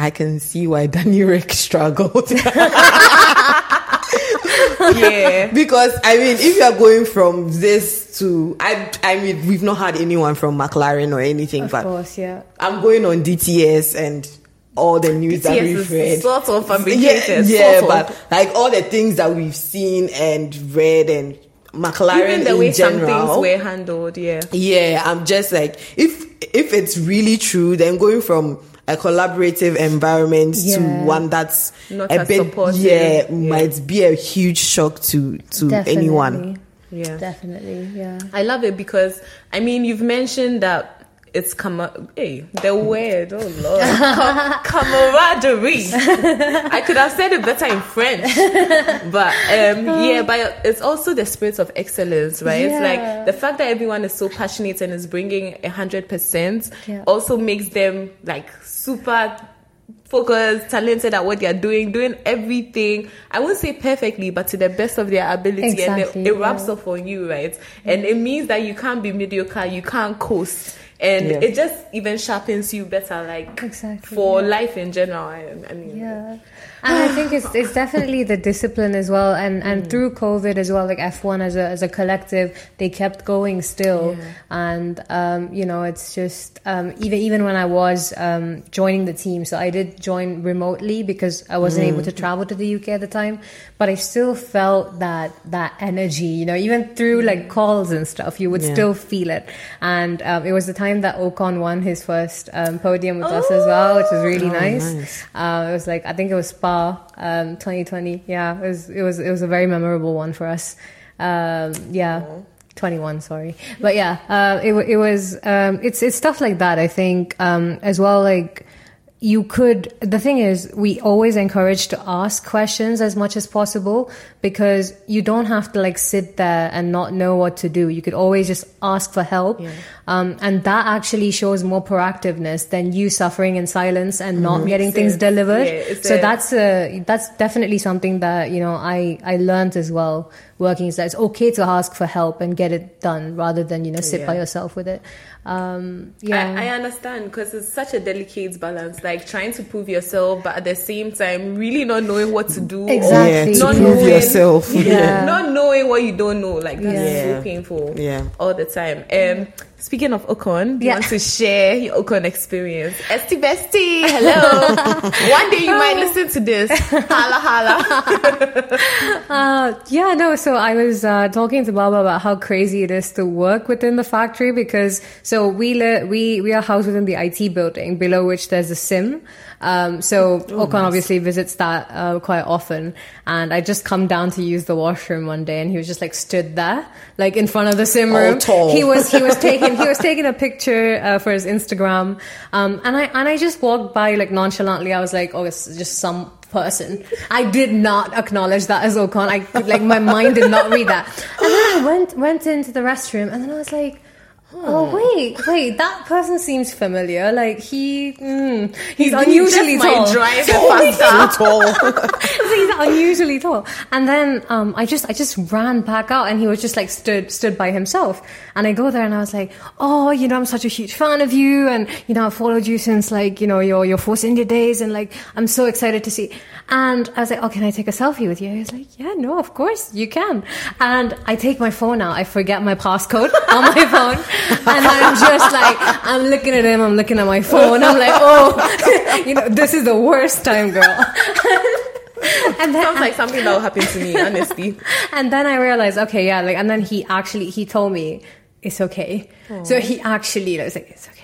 I can see why Danny Ric struggled. yeah. [laughs] because I mean, if you are going from this to, I, I mean, we've not had anyone from McLaren or anything, of but course, yeah. I'm going on DTS and all the news that we've read. sort of yeah, fabricated. yeah, sort of. but like all the things that we've seen and read and McLaren even the in way some things were handled, yeah. Yeah, I'm just like if if it's really true, then going from a collaborative environment to one that's Not a as bit supportive. yeah, Yeah. might be a huge shock to to anyone. Yeah. Definitely, yeah. I love it because I mean you've mentioned that it's com- hey the word oh lord Com- [laughs] camaraderie. I could have said it better in French, but um, yeah, but it's also the spirit of excellence, right? It's like the fact that everyone is so passionate and is bringing a hundred percent also makes them like super focused, talented at what they're doing, doing everything. I won't say perfectly, but to the best of their ability, Exactly, and it, it rubs yeah. off on you, right? And it means that you can't be mediocre, you can't coast. And Yeah. it just even sharpens you better, like Exactly, for yeah. life in general. I, I mean, Yeah. And I think it's it's definitely the discipline as well and and through COVID as well like F1 as a as a collective they kept going still and um you know it's just um even even when I was um joining the team so I did join remotely because I wasn't able to travel to the UK at the time but I still felt that that energy you know even through like calls and stuff you would Yeah. still feel it and um, it was the time that Ocon won his first um, podium with us as well which was really Oh, nice, nice. uh, it was like I think it was Spa um, 2020. Yeah, it was it was it was a very memorable one for us. Um, yeah. 21 sorry but yeah uh, it, it was um, it's it's stuff like that i think um, as well like you could the thing is we always encourage to ask questions as much as possible because you don't have to like sit there and not know what to do. You could always just ask for help. Yeah. um, and that actually shows more proactiveness than you suffering in silence and not getting things delivered. Yeah, so a- that's a that's definitely something that you know i i learned as well working is that it's okay to ask for help and get it done rather than you know sit by yourself with it um yeah I, I understand because it's such a delicate balance, like trying to prove yourself, but at the same time, really not knowing what to do. Exactly. Yeah, to Not prove knowing- yourself. [laughs] Yeah. [laughs] not knowing what you don't know, like that's Yeah. so painful. Yeah. all the time. Um, speaking of Ocon, do you want to share your Ocon experience? Esty Bestie, hello. [laughs] One day you might listen to this. hala hala Uh, yeah, no. So I was uh, talking to Baba about how crazy it is to work within the factory because so we li- we we are housed within the IT building below which there's a sim. Um, so Ocon obviously visits that uh, quite often, and I just come down to use the washroom one day, and he was just like stood there, like in front of the sim All room. tall. He was he was [laughs] taking he was taking a picture uh, for his Instagram, um, and I and I just walked by like nonchalantly. I was like, oh, it's just some person. I did not acknowledge that as Ocon. I like my mind did not read that. And then I went went into the restroom, and then I was like. Oh wait, wait! That person seems familiar. Like he, mm, he's He unusually just tall. drive Too [laughs] faster. [laughs] tall. [laughs] he's unusually tall. And then um, I just I just ran back out, and he was just like stood stood by himself. And I go there, and I was like, oh, you know, I'm such a huge fan of you, and you know, I've followed you since like you know your your Force India days, and like I'm so excited to see. And I was like, oh, can I take a selfie with you? He was like, yeah, no, of course you can. And I take my phone out. I forget my passcode on my phone, [laughs] and I'm just like, I'm looking at him. I'm looking at my phone. I'm like, oh, [laughs] you know, this is the worst time, girl. [laughs] and then Sounds like something that will happen to me, honestly. and then I realized, okay, yeah, like, and then he actually he told me it's okay. So he actually I was like, it's okay.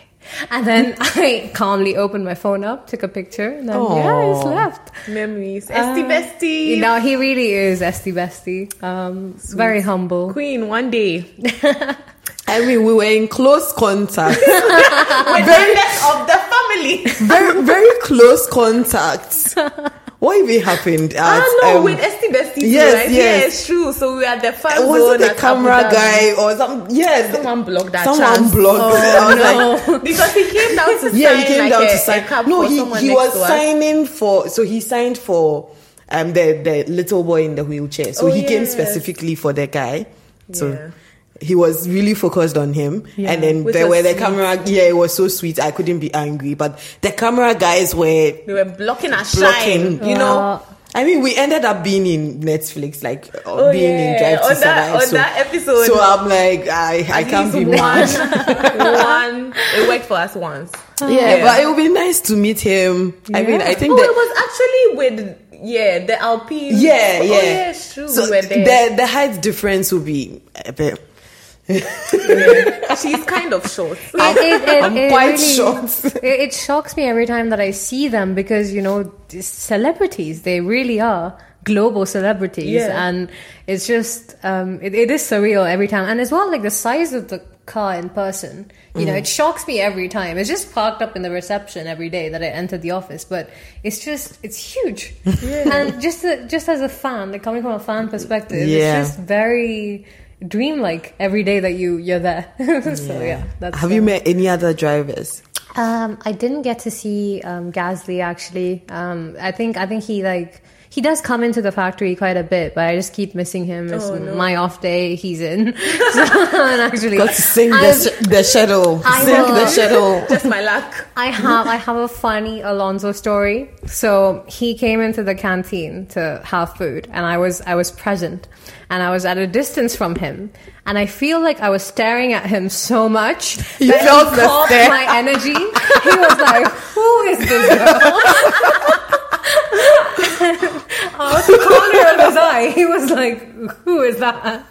And then I calmly opened my phone up, took a picture, and then yeah, it's left. Memories. Uh, Esty bestie. You know, he really is Esty Bestie. Um, very humble. Queen, one day. I mean, we were in close contact, [laughs] With members of the family. very, very close contact. What even happened? At, Ah, no, um, with Esty bestie. yes, right? yes. Yeah, it's true. So we are the fan was it the camera guy or some? Yes, Someone blocked that someone chance. blocked. it. I was like, [laughs] because he came down to yeah, sign he came like down a, to sign. A no, he he was signing for. So he signed for um the the little boy in the wheelchair. So Oh, he came specifically for the guy. So. Yeah. He was really focused on him, Yeah. and then there were the sweet. camera. Yeah, it was so sweet. I couldn't be angry, but the camera guys were They were blocking our Blocking. shine. You know. I mean, we ended up being in Netflix, like uh, Oh, being in yeah. Drive to On that- Survive. on so, that episode. so I'm like, I, I At can't be one, [laughs] [laughs] one. It worked for us once. Yeah, but it would be nice to meet him. I mean, I think Oh, that it was actually with yeah the Alpine. yeah, Oh, yeah, yeah, it's true. So we the the height difference would be a bit. She's kind of short. [laughs] It- it- it- I'm it quite short. It, shocks me every time that I see them because you know celebrities. They really are global celebrities, Yeah. and it's just um, it, is surreal every time. And as well, like the size of the car in person. You know, it shocks me every time. It's just parked up in the reception every day that I enter the office, but it's just it's huge. And just just as a fan, like coming from a fan perspective, Yeah. it's just very dreamlike every day that you you're there. [laughs] so yeah, that's Have you met any other drivers? um, I didn't get to see um, Gasly actually. Um, I think I think he like he does come into the factory quite a bit, but I just keep missing him. It's Oh, no. my off day. He's in. [laughs] so, and actually, Got to sing the, I've- sh- the shadow. I Sing will. the shadow. [laughs] Just my luck. I have I have a funny Alonso story. So he came into the canteen to have food, and I was I was present, and I was at a distance from him, and I feel like I was staring at him so much You that felt he the caught my energy. He was like, "Who is this girl?" [laughs] I was the corner of his eye. He was like, "Who is that?"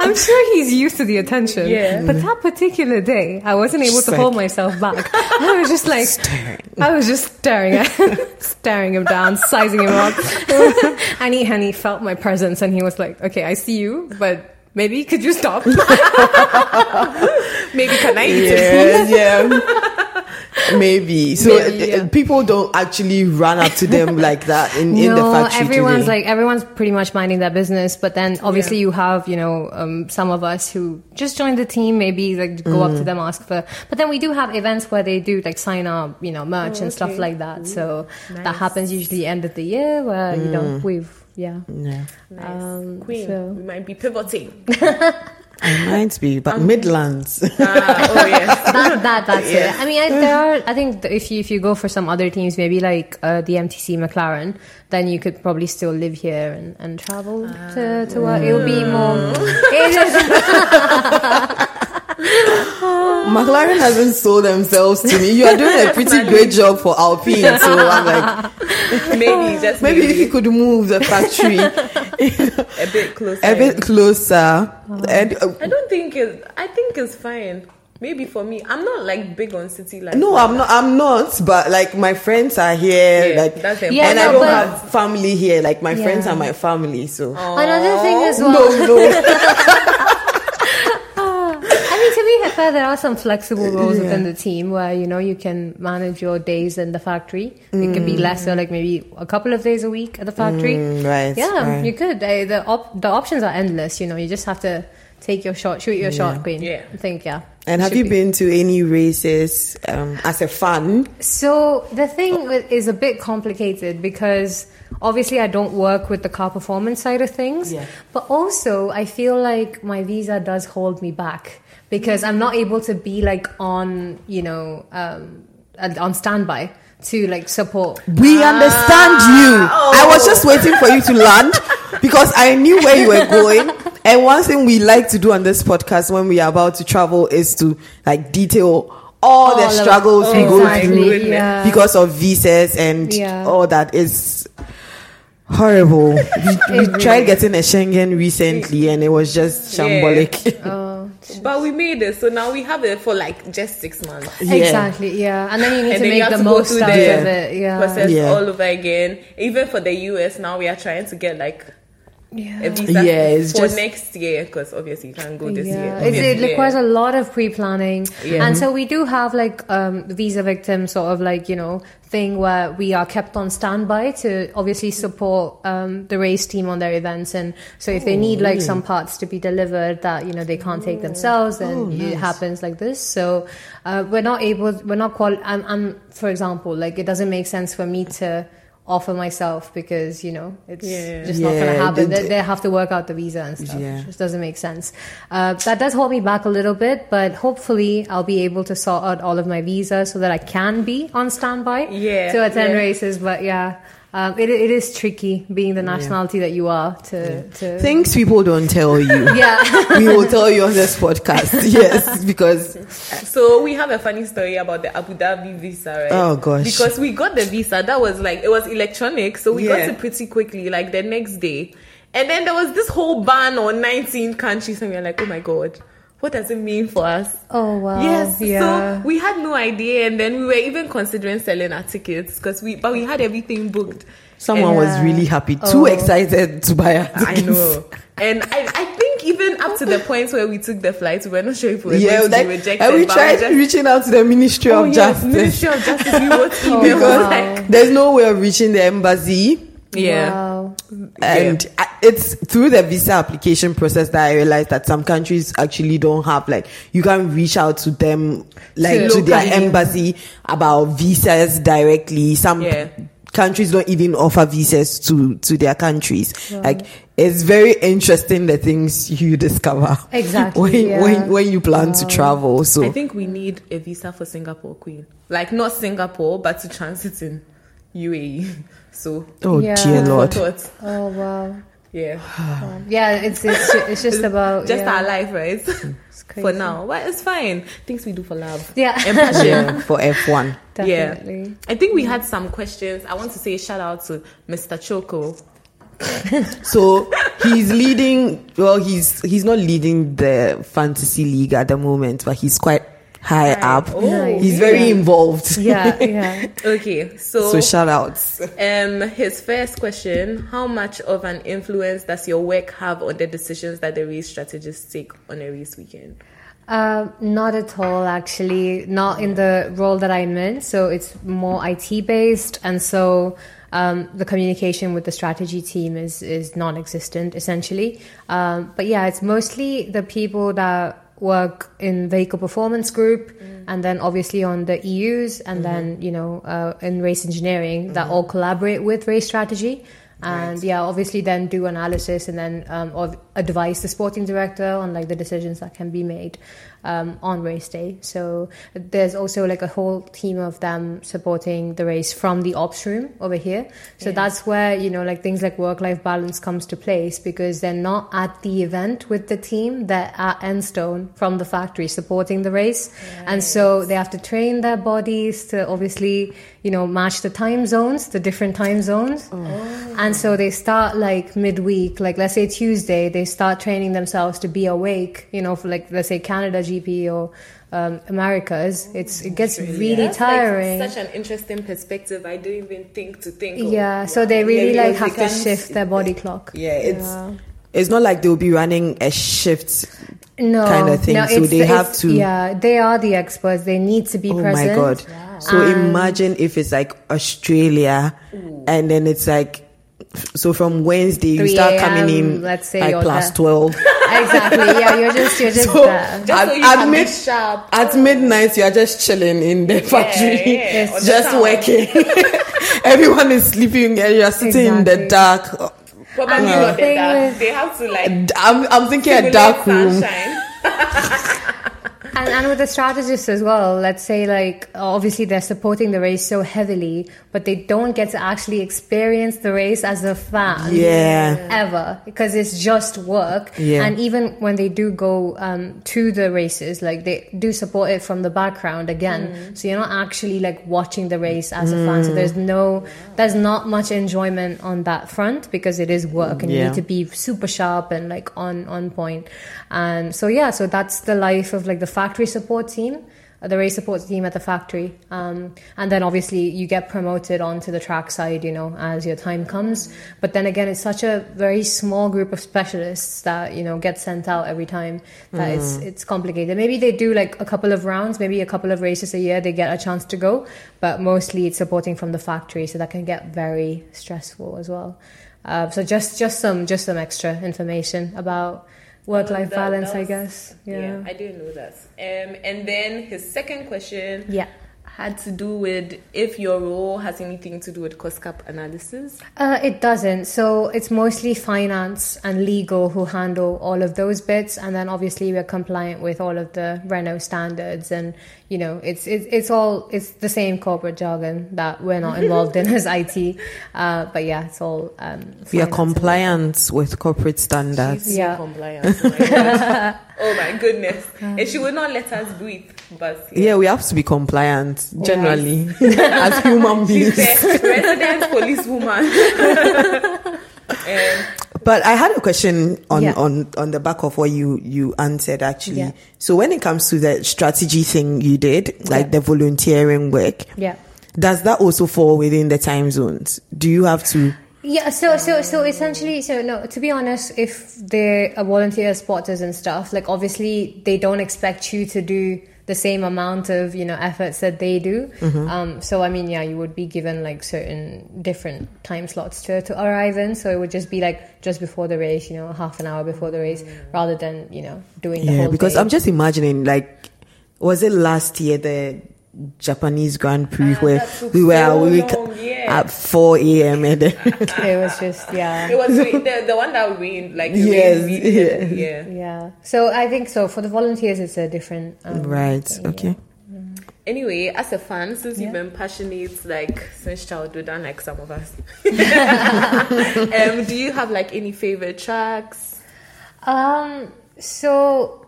I'm sure he's used to the attention. Yeah. But that particular day, I wasn't able Just to like- hold myself back. [laughs] I was just like Staring. I was just staring at him, [laughs] staring him down, sizing him up. [laughs] and he and he felt my presence and he was like, Okay, I see you, but maybe could you stop? Maybe can I eat it? Yeah, yeah. Maybe. So Maybe, uh, yeah. people don't actually run up to them [laughs] like that in, in the factory. do everyone's they? like everyone's pretty much minding their business. But then obviously you have you know um, some of us who just joined the team, maybe like go up to them ask for. But then we do have events where they do like sign up, you know, merch and stuff like that. So that happens usually end of the year where you know we've yeah. yeah. Nice. Um, Queen, so- we might be pivoting. [laughs] It might be, but Midlands. [laughs] Ah, oh yes. [laughs] that, that that's Yeah. it. I mean, I, there are. I think if you if you go for some other teams, maybe like uh, the MTC McLaren, then you could probably still live here and, and travel to to work. It'll be more. It is, [laughs] [laughs] McLaren hasn't sold themselves to me. You are doing a [laughs] pretty great job for Alpine, so I'm like, [laughs] Maybe just maybe maybe, if you could move the factory a bit closer. a bit closer. And uh, I don't think it's. I think it's fine. Maybe for me, I'm not like big on city life. no, I'm not. I'm not. But like my friends are here, Yeah, like, that's the Yeah, and I don't have family here. Like my friends are my family, so another thing as well. no, no. I mean, to be fair, there are some flexible roles Yeah. within the team where you know you can manage your days in the factory. It could be less, lesser, like maybe a couple of days a week at the factory. Mm, right. Yeah, right. you could. Uh, the op- the options are endless. You know, you just have to take your shot, shoot your shot, queen. Yeah. I think yeah. And have you be. been to any races um, as a fan? So the thing with, is a bit complicated because obviously I don't work with the car performance side of things, Yeah. but also I feel like my visa does hold me back because I'm not able to be like on you know um, on standby to like support. We understand you. I was just waiting for you to land [laughs] because I knew where you were going. And one thing we like to do on this podcast when we are about to travel is to like detail all, the All of- struggles we go Exactly, through yeah. because of visas and Yeah. all that is horrible. We, we It tried getting a Schengen recently and it was just shambolic. Oh, But we made it, so now we have it for like just six months. Yeah. Exactly, yeah, and then you need And to make the to most out the of it. Yeah, Process Yeah. all over again. Even for the US now, we are trying to get like a yeah. visa Yeah, it's for just- next year because obviously you can't go this year. Yeah, it's, it requires a lot of pre-planning, Yeah. and so we do have like um, visa victim sort of like you know thing where we are kept on standby to obviously support um, the race team on their events, and so if they need like some parts to be delivered that you know they can't take themselves, then it happens like this. So uh, we're not able, we're not qual. I'm, I'm, for example, like it doesn't make sense for me to offer myself because you know it's Yeah. just not going to happen. They, they have to work out the visa and stuff. Yeah. It just doesn't make sense. Uh, that does hold me back a little bit, but hopefully I'll be able to sort out all of my visas so that I can be on standby Yeah, to attend yeah. races. But yeah, um, it, it is tricky being the nationality that you are to. to Things people don't tell you. [laughs] yeah. we will tell you on this podcast. [laughs] Yes, because So we have a funny story about the Abu Dhabi visa, right? Oh, gosh. Because we got the visa, that was like it was electronic, so we Yeah. got it pretty quickly, like the next day. And then there was this whole ban on 19 countries, and we are like, oh my god, what does it mean for us? Oh wow. Yes, Yeah. so we had no idea, and then we were even considering selling our tickets because we, but we had everything booked. someone And- was Yeah. really happy, too Oh. excited to buy our I know. And I, I think even up to the point where we took the flight, we were not sure if we were Yeah, going to like, be rejected. and we but tried just- reaching out to the Ministry oh, of yes, Justice Ministry of Justice. We wrote [laughs] email. because like, there's no way of reaching the embassy. yeah. Wow. And I- it's through the visa application process that I realized that some countries actually don't have like you can reach out to them like To to, their embassy about visas directly. Some Yeah. countries don't even offer visas to to their countries. Like it's very interesting the things you discover [laughs] Exactly, when yeah. when when you plan to travel. So I think we need a visa for Singapore Queen. Like not Singapore, but to transit in UAE. [laughs] So oh Yeah. dear lord. Oh wow. Yeah. Um, [sighs] yeah, it's it's it's just [laughs] about Just yeah. our life, right? It's [laughs] for now. But it's fine. Things we do for love. Yeah. And passion. Yeah, for F1. [laughs] Definitely. I think we had some questions. I want to say shout out to Mr. Choco. So he's leading. Well, he's he's not leading the fantasy league at the moment, but he's quite high up. Oh, Nice. he's very Yeah. involved. Yeah, yeah. [laughs] Okay, so, So shout outs. um, his first question: How much of an influence does your work have on the decisions that the race strategists take on a race weekend? Uh, not at all, actually. Not in the role that I'm in. So it's more IT based, and so um, the communication with the strategy team is is non-existent, essentially. Um, but yeah, it's mostly the people that work in vehicle performance group, and then obviously on the EUs, and then you know uh, in race engineering that all collaborate with race strategy. And yeah, obviously then do analysis and then um, or advise the sporting director on like the decisions that can be made um, on race day. So there's also like a whole team of them supporting the race from the ops room over here. So that's where you know like things like work life balance comes to place because they're not at the event with the team. They're at Enstone from the factory supporting the race, and so they have to train their bodies to obviously you know match the time zones, the different time zones. And so they start like midweek, like let's say Tuesday, they start training themselves to be awake, you know, for like let's say Canada GP or um, Americas. It's it gets really tiring. Like such an interesting perspective. I don't even think to think. Yeah, so they really like have to shift their body [laughs] clock. Yeah, it's yeah. it's not like they'll be running a shift. No, kind of thing. No, so they have to. Yeah, they are the experts. They need to be oh present. my god! So and imagine if it's like Australia, ooh. and then it's like so from Wednesday you start coming in let's say like plus 12 [laughs] exactly. Yeah, you're just you're just so. Just at, so you at, mid, sharp. at midnight, you are just chilling in the factory, yeah, yeah. Yes. just the working. [laughs] Everyone is sleeping, and you are sitting exactly. in the dark. Probably not the dark. They have to like. I'm, I'm thinking a dark room. [laughs] sunshine. And, and with the strategists as well, let's say like obviously they're supporting the race so heavily, but they don't get to actually experience the race as a fan. Yeah. Ever because it's just work. Yeah. And even when they do go um, to the races, like they do support it from the background again. So you're not actually like watching the race as a fan. So there's no, there's not much enjoyment on that front because it is work and you need to be super sharp and like on on point. And so yeah, so that's the life of like the factory support team, uh, the race support team at the factory. Um, and then obviously you get promoted onto the track side, you know, as your time comes. But then again, it's such a very small group of specialists that you know get sent out every time that it's it's complicated. Maybe they do like a couple of rounds, maybe a couple of races a year they get a chance to go, but mostly it's supporting from the factory, so that can get very stressful as well. Uh, so just just some just some extra information about work life balance, that I guess. Yeah. Yeah. I didn't know that. Um, and then his second question Yeah. Had to do with if your role has anything to do with cost cap analysis. Uh, it doesn't. So it's mostly finance and legal who handle all of those bits, and then obviously we're compliant with all of the Renault standards, and you know it's it's, it's all it's the same corporate jargon that we're not involved in as IT. Uh, but yeah, it's all um, We are compliant with corporate standards. She's Yeah. compliant. Oh [laughs] my, oh my goodness. [laughs] And she would not let us breathe. But Yeah, we have to be compliant generally [laughs] as human She's beings. the resident policewoman. [laughs] um, But I had a question on, Yeah. on, on the back of what you, you answered actually. Yeah. So when it comes to the strategy thing you did, like Yeah. the volunteering work, Yeah. does that also fall within the time zones? Do you have to? Yeah, so so so essentially, so no. To be honest, if they're a volunteer spotters and stuff, like obviously they don't expect you to do the same amount of you know efforts that they do. Um, so I mean, yeah, you would be given like certain different time slots to to arrive in. So it would just be like just before the race, you know, half an hour before the race, rather than you know doing the Yeah, because day. I'm just imagining like, was it last year the Japanese Grand Prix Ah, where we were so awake long, yeah. At 4 a.m. and then [laughs] it was just yeah. it was the, the one that rained, like the Yes, rain really, yeah. Yeah, so I think so. For the volunteers, it's a different um, right, thing, okay. Anyway, as a fan, since you've been passionate like since childhood, unlike some of us, [laughs] um, do you have like any favorite tracks? Um. So,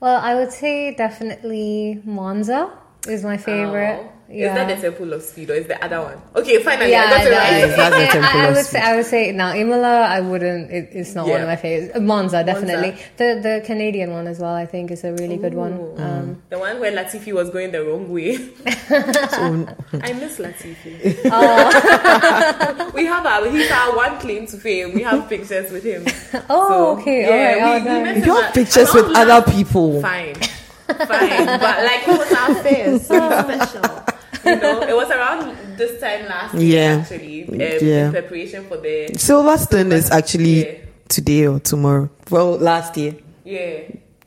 well, I would say definitely Monza is my favorite. Oh. Yeah. Is that the Temple of Speed or is the other one? Okay, finally, yeah, I got it right. Is that the I- Temple I, of would Speed? say I would say now Imola. I wouldn't. It, it's not one of my favorites. Uh, Monza, definitely. Monza. The the Canadian one as well. I think is a really good one. Ooh. Um, The one where Latifi was going the wrong way. [laughs] I miss Latifi. [laughs] Oh. [laughs] we have our he's our one claim to fame. We have pictures with him. oh, So, okay. yeah, all right. we- oh, we nice. met you him have at- pictures around with other people. Fine, fine, but like it was our first, special. You know, it was around this time last year Yeah. actually, um, Yeah. in preparation for the Silverstone is actually Yeah. today or tomorrow. Well, last year. yeah.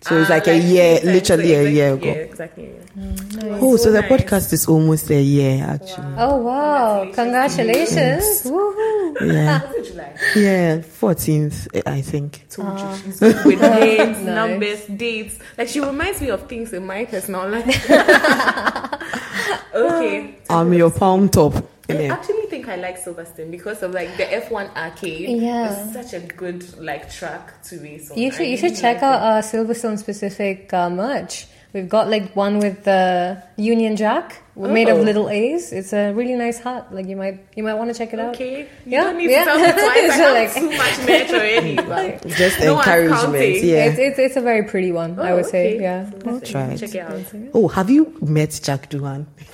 So it's Ah, like a year, literally so a exact- year ago. Yeah, exactly. yeah. Oh, so the nice. podcast is almost a year actually. Oh wow! Congratulations Congratulations! Woohoo! Yeah, Was it July? yeah, fourteenth, I think. Told you she's good with [laughs] names, Nice. numbers, dates. Like she reminds me of things in my personal life. [laughs] [laughs] okay. I'm your palm top. I actually think I like Silverstone because of like the F1 arcade. Yeah. It's such a good like track to race on. You I should you should check like out uh, Silverstone specific uh, merch. We've got like one with the Union Jack. Made of Oh. little A's. It's a really nice hat. Like you might you might want to check it out. Okay. You Yeah, don't need yeah. to tell me twice. [laughs] I have like- too much merch [laughs] already. But Just no encouragement. Yeah. It's, it's it's a very pretty one. I Oh, would say. okay. Yeah. I'll try it. Check it out. Oh, have you met Jack Doohan? [laughs]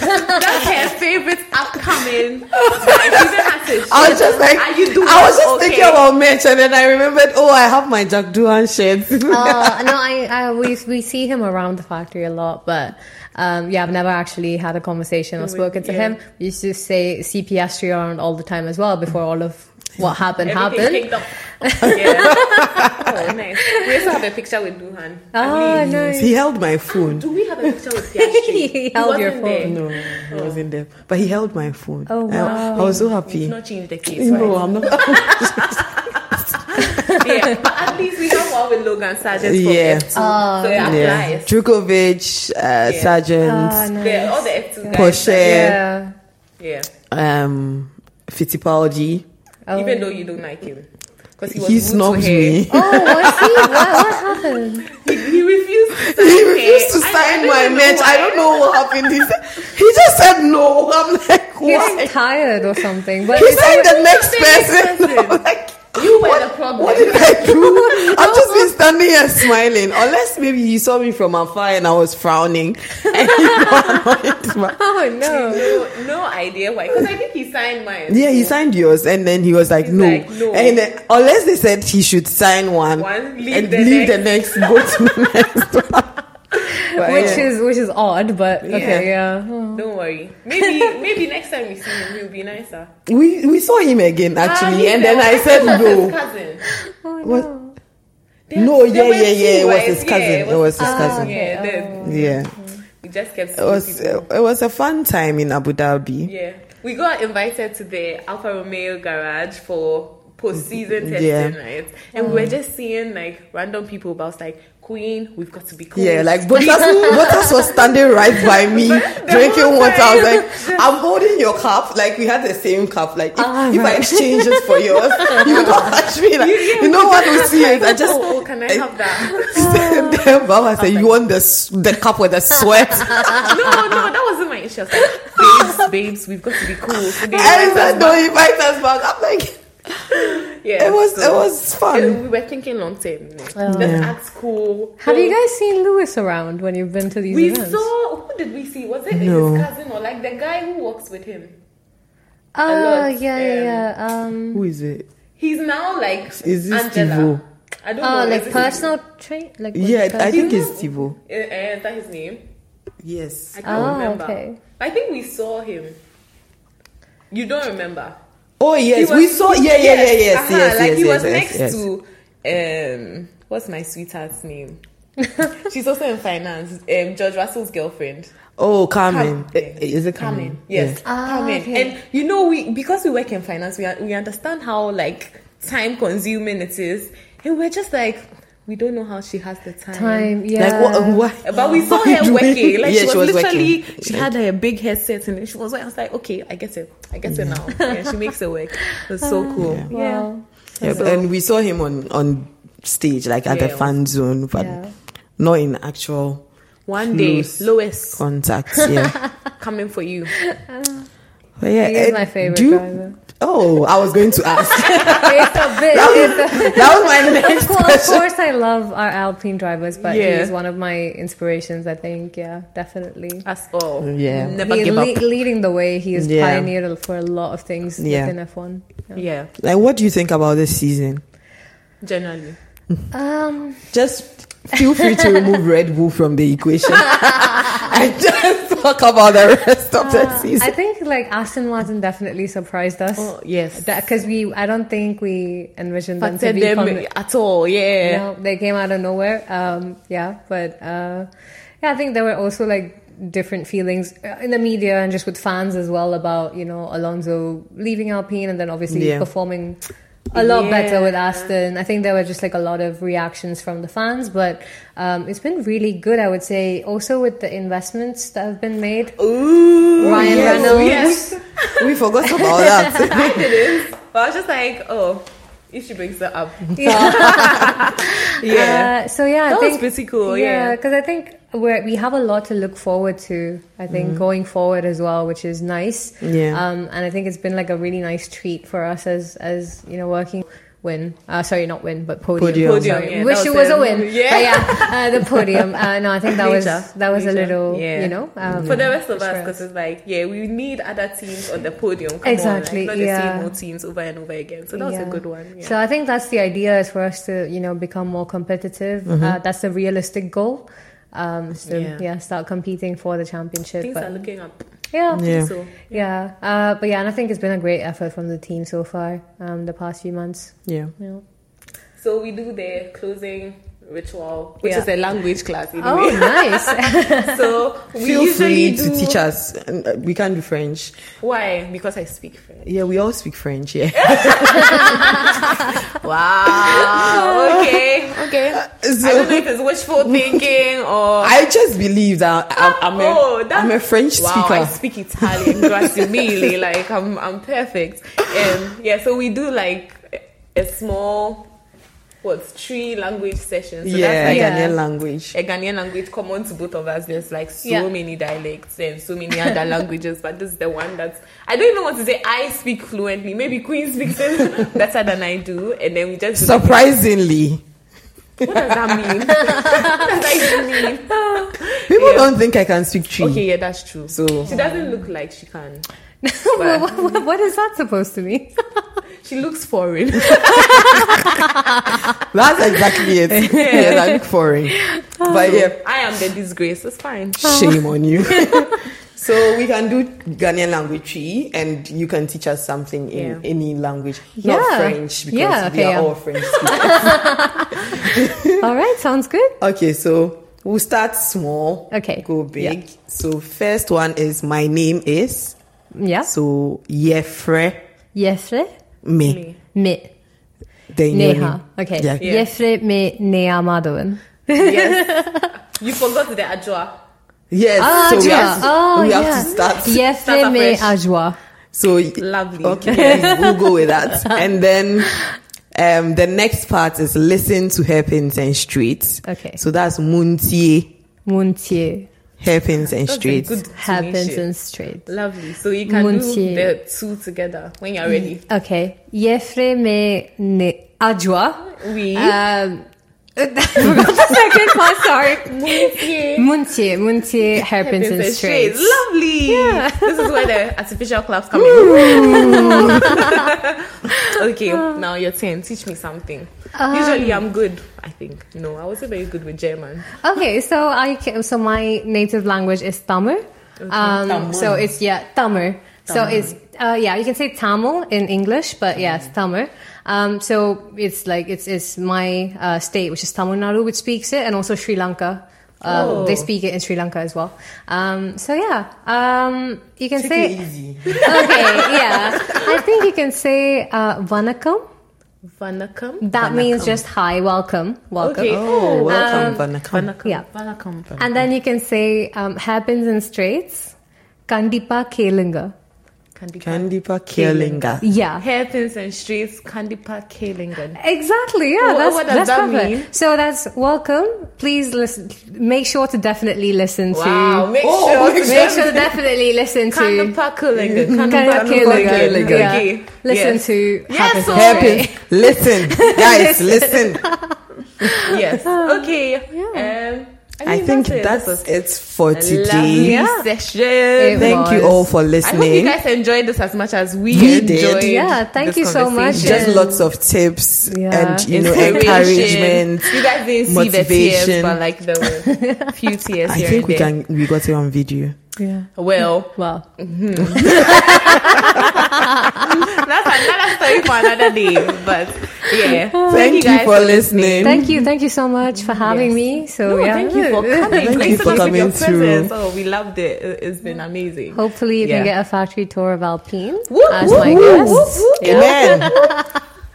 That's her favorite upcoming. Like, she even had to I was just like, Are you doing I was just okay? thinking about merch, and then I remembered, oh, I have my Jack Doohan shirt. uh, no, I, I we we see him around the factory a lot, but um, yeah, I've never actually had a conversation or spoken to yeah. him. We used to say see Piastri around all the time as well before all of what happened Everything happened. [laughs] Yeah. oh, nice. We also have a picture with Doohan. I Oh, nice. he held my phone. Do we have a picture with Piastri? [laughs] He held your wasn't there. phone. No, he wasn't there. But he held my phone. Oh, I- wow. I, was so You've happy. not changed the case, No, right? I'm not. [laughs] [laughs] yeah, but at least we have one with Logan Sargeant from Yeah. F2. so it yeah. applies. Drugovich, uh, Sargeant, Ah, nice. Yeah, all the F2 guys. Pourchaire, Yeah. Yeah. um, Fittipaldi. Oh. Even though you don't like him. Because he was He rude snobs me. Oh, was he? What, what happened? [laughs] He, he refused to sign He refused to her. I- I sign my match. I don't know what happened. He, said, he just said no. I'm like, why? was tired or something. But He it's- said the next person. [laughs] person. Like, You were the problem. What did I do? [laughs] I've just been standing here smiling. Unless maybe you saw me from afar and I was frowning. [laughs] And you got annoyed. [laughs] oh no. no, no idea why. Because I think he signed mine. Yeah, he signed yours, and then he was like, no. like, no. And then, unless they said he should sign one, One, leave and the leave the next, go to the next one. But Which yeah. is which is odd, but okay, yeah. Oh. Don't worry. Maybe maybe next time we see him, he'll be nicer. we we saw him again Ah, actually, he and said- then I said it his no. cousin. Oh, What? no. They- No, they yeah, yeah, yeah, it was his cousin. Yeah, It was his his cousin. Yeah, Okay, then Yeah, we just kept it was people. it was a fun time in Abu Dhabi. Yeah, we got invited to the Alfa Romeo garage for post-season testing, Yeah. right? And we were just seeing like random people, but I was like, Queen, we've got to be cool. Yeah, like Bottas, Bottas was standing right by me drinking water. I was like, I'm holding your cup. Like we had the same cup. Like if, Ah, if I right. exchange it for yours, [laughs] you don't touch me. Like you know what will see it. I just oh, oh, can I have that? then Baba said, "You want the the cup with the sweat?" [laughs] no, no, that wasn't my issue. I was like, babes, babes, we've got to be cool. [laughs] So And said, "Don't invite us back." I'm like, Yeah, it was so- it was fun. We were thinking long term. You know? Oh. Let's Yeah. act cool. Have So you guys seen Lewis around when you've been to these We events? saw. Who did we see? Was it No. his cousin or like the guy who works with him? Oh lot, yeah, yeah, um, yeah. Um, Who is it? He's now like Is this Angela. Tivo? I don't know. oh, like personal train, like Yeah, is? I think it's Tivo. His, uh, is that his name? Yes. I can't Oh, remember. okay. I think we saw him. You don't remember? Oh yes, was- we saw. Yeah, yeah, yeah, yes, uh-huh, yes, Like yes, he yes, was yes, next yes. to um, what's my sweetheart's name? [laughs] She's also in finance. Um, George Russell's girlfriend. Oh, Carmen. Carmen. Eh, eh, Is it Carmen? Carmen. Yes, Yeah. Ah, Carmen. okay. And you know, we because we work in finance, we we understand how like time consuming it is, and we're just like we don't know how she has the time. time. Yeah. Like what? Um, what But we saw what are you her [laughs] working. Like yeah, she was, literally, working. she had like a big headset and she was. I was like, okay, I get it. I get it now. Yeah, she makes it work. It's so ah, cool. Yeah. Yeah. Wow. Yeah, So- and we saw him on on stage, like at Yeah, the fan zone, but Yeah. not in actual One day, Close. Lois contact. Yeah, [laughs] coming for you. Ah. but yeah, He is my favorite do you- driver. Oh, I was going to ask. it's a bit. It's a, that was my next of, course, of course, I love our Alpine drivers, but Yeah. he's one of my inspirations. I think, yeah, definitely. That's all. Yeah. Never He give le- up. leading the way. He has Yeah. pioneered for a lot of things Yeah. within F1. Yeah. Yeah. Like, what do you think about this season? Generally. Um, Just feel free to remove Red Bull from the equation [laughs] [laughs] and just [laughs] talk about the rest of the season. I think like Aston Martin definitely surprised us. Oh, yes. Because we, I don't think we envisioned them to be them con- at all. Yeah. you know, they came out of nowhere. Um, yeah, but uh, yeah, I think there were also like different feelings uh, in the media and just with fans as well about you know Alonso leaving Alpine and then obviously Yeah. performing a lot better with Aston. I think there were just like a lot of reactions from the fans, but um, it's been really good. I would say also with the investments that have been made. Ooh. Ryan yes, Reynolds. Yes. [laughs] we forgot about that. [laughs] I didn't. But I was just like, oh, if she brings it up. Yeah. [laughs] Yeah. Uh, so yeah, I That was pretty cool, Yeah, yeah. because I think we're, we have a lot to look forward to. I think going forward as well, which is nice. Yeah. Um, and I think it's been like a really nice treat for us as as you know working. Win, uh, sorry, not win, but podium. Podium. Podium, yeah, Wish that it was was a win. [laughs] Yeah. But yeah, uh, the podium. Uh, no, I think that was that was a little, Yeah. you know, um, for the rest of us, us. because it's like, yeah, we need other teams on the podium. Come Exactly, on, like, not yeah. the same old teams over and over again. So that was a good one. Yeah. So I think that's the idea is for us to, you know, become more competitive. Uh, that's a realistic goal. Um, so Yeah. yeah. start competing for the championship. Things But, are looking up. yeah, Yeah. So yeah. Uh, but yeah, and I think it's been a great effort from the team so far. Um, the past few months. Yeah. You know. So we do the closing ritual, which Yeah. is a language class. Oh, Anyway. nice. [laughs] so we Feel usually free to do. teach us. Uh, We can't do French. Why? Because I speak French. Yeah, we all speak French. Yeah. [laughs] Wow. okay. Okay. I don't know if it's wishful [laughs] thinking or. I just believe that I'm, I'm, a, Oh, I'm a French Wow, speaker. I speak Italian, grazie mille. Like I'm, I'm perfect. Um, yeah, so we do like a small, what three language sessions. So yeah, that's like Yeah. Ghanaian language. a Ghanaian language common to both of us. There's like so Yeah. many dialects and so many other languages, but this is the one that's I don't even want to say I speak fluently. Maybe Queen speaks it [laughs] better than I do, and then we just Surprisingly, what does that mean? what does that even mean? people Yeah. don't think I can speak Twi. Okay, yeah, that's true. So She doesn't look like she can. [laughs] what, what- what is that supposed to mean? [laughs] She looks foreign. [laughs] that's exactly it. [laughs] yes, I look foreign. Oh. But yeah, I am the disgrace. It's fine. Oh. shame on you. [laughs] so we can do Ghanaian language Twi, and you can teach us something in Yeah. any language, not French, because Yeah, we are yeah. all French speakers. All right, sounds good. okay, so we'll start small. Okay, Go big. So first one is my name is. Yeah. So Yefre Yefre me. Me. me Neha. Okay. Yeah. Yeah. Yefre me Neha Madhavan. Yes. [laughs] You forgot the Adwoa. Yes. Ah, so we Adwoa. have to, Oh, we have to start. Yefre Start me. Adwoa. So Lovely. Okay, yes, we'll go with that. [laughs] And then um, the next part is listen to hairpins and straights. Okay. So that's Muntie Muntie. Hairpins and That's a straights. good Happens definition. in straight. Lovely. So you can Muntie. do the two together when you're ready. Okay. Yefre me ne Adwoa. We. Um, The [laughs] second part, sorry. Muntie. Muntie. Muntie hairpins and straight. Lovely. Yeah. This is where the [laughs] artificial claps come in. [laughs] okay, now your turn. Teach me something. Usually I'm good, I think. No, I wasn't very good with German. Okay, so I ca- so my native language is Tamil. Um, so it's yeah Tamil. So it's uh, yeah you can say Tamil in English, but yeah it's Tamil. Um, so it's like it's it's my uh, state, which is Tamil Nadu, which speaks it, and also Sri Lanka. Um, Oh. They speak it in Sri Lanka as well. Um, so yeah, um, you can Take say it easy. [laughs] okay, yeah. I think you can say uh, Vanakkam. Vanakkam. That means just hi, welcome, welcome. Okay. Oh, welcome, Um, Vanakkam. Vanakkam. Yeah. Vanakkam. And then you can say um, happens in straits. Kandipa Kelinga. Kandipa. Kandipa Kierlinga. Yeah. Hairpins and straights, Kandipa Kalingan. Exactly. Yeah. What- that's, what does that's that perfect. mean? So that's welcome. Please listen. Make sure to definitely listen Wow, to. make Oh, sure make to Make sure to definitely listen to. Kandipa Kalingan. Kandipa Kelinga. Yeah. Okay. Listen yes. to. Yes, so- Hairpins. Listen, guys, [laughs] listen. Yes. [laughs] Okay. Um, I mean, think it. that's was it for a today. Yeah. session. It Thank you all for listening. I hope you guys enjoyed this as much as we, We did. enjoyed. Yeah, thank this you so much. Just lots of tips Yeah. and you know Inspiration. encouragement. You guys didn't see the tears, motivation. but like the few [laughs] tears I here think and we there. can we got it on video. Yeah. Well, [laughs] Well. Hmm. [laughs] that's another story for another day. But yeah, [laughs] Thank you guys for listening. Thank you. Thank you so much for having Yes. me. So No, yeah. thank you for coming. Thank Grace you for us with coming your through. presence. Oh, we loved it. It- It's been amazing. Hopefully you Yeah. can get a factory tour of Alpine Whoop, as whoop, my whoop, guest. whoop, whoop. Yeah. Amen.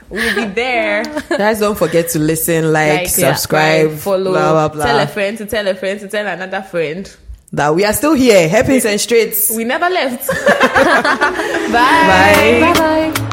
We'll be there. Guys, don't forget to listen, like, Like, subscribe, follow, blah blah blah. tell a friend to tell a friend to tell another friend. That we are still here, happens and straight. We never left. [laughs] Bye. Bye bye.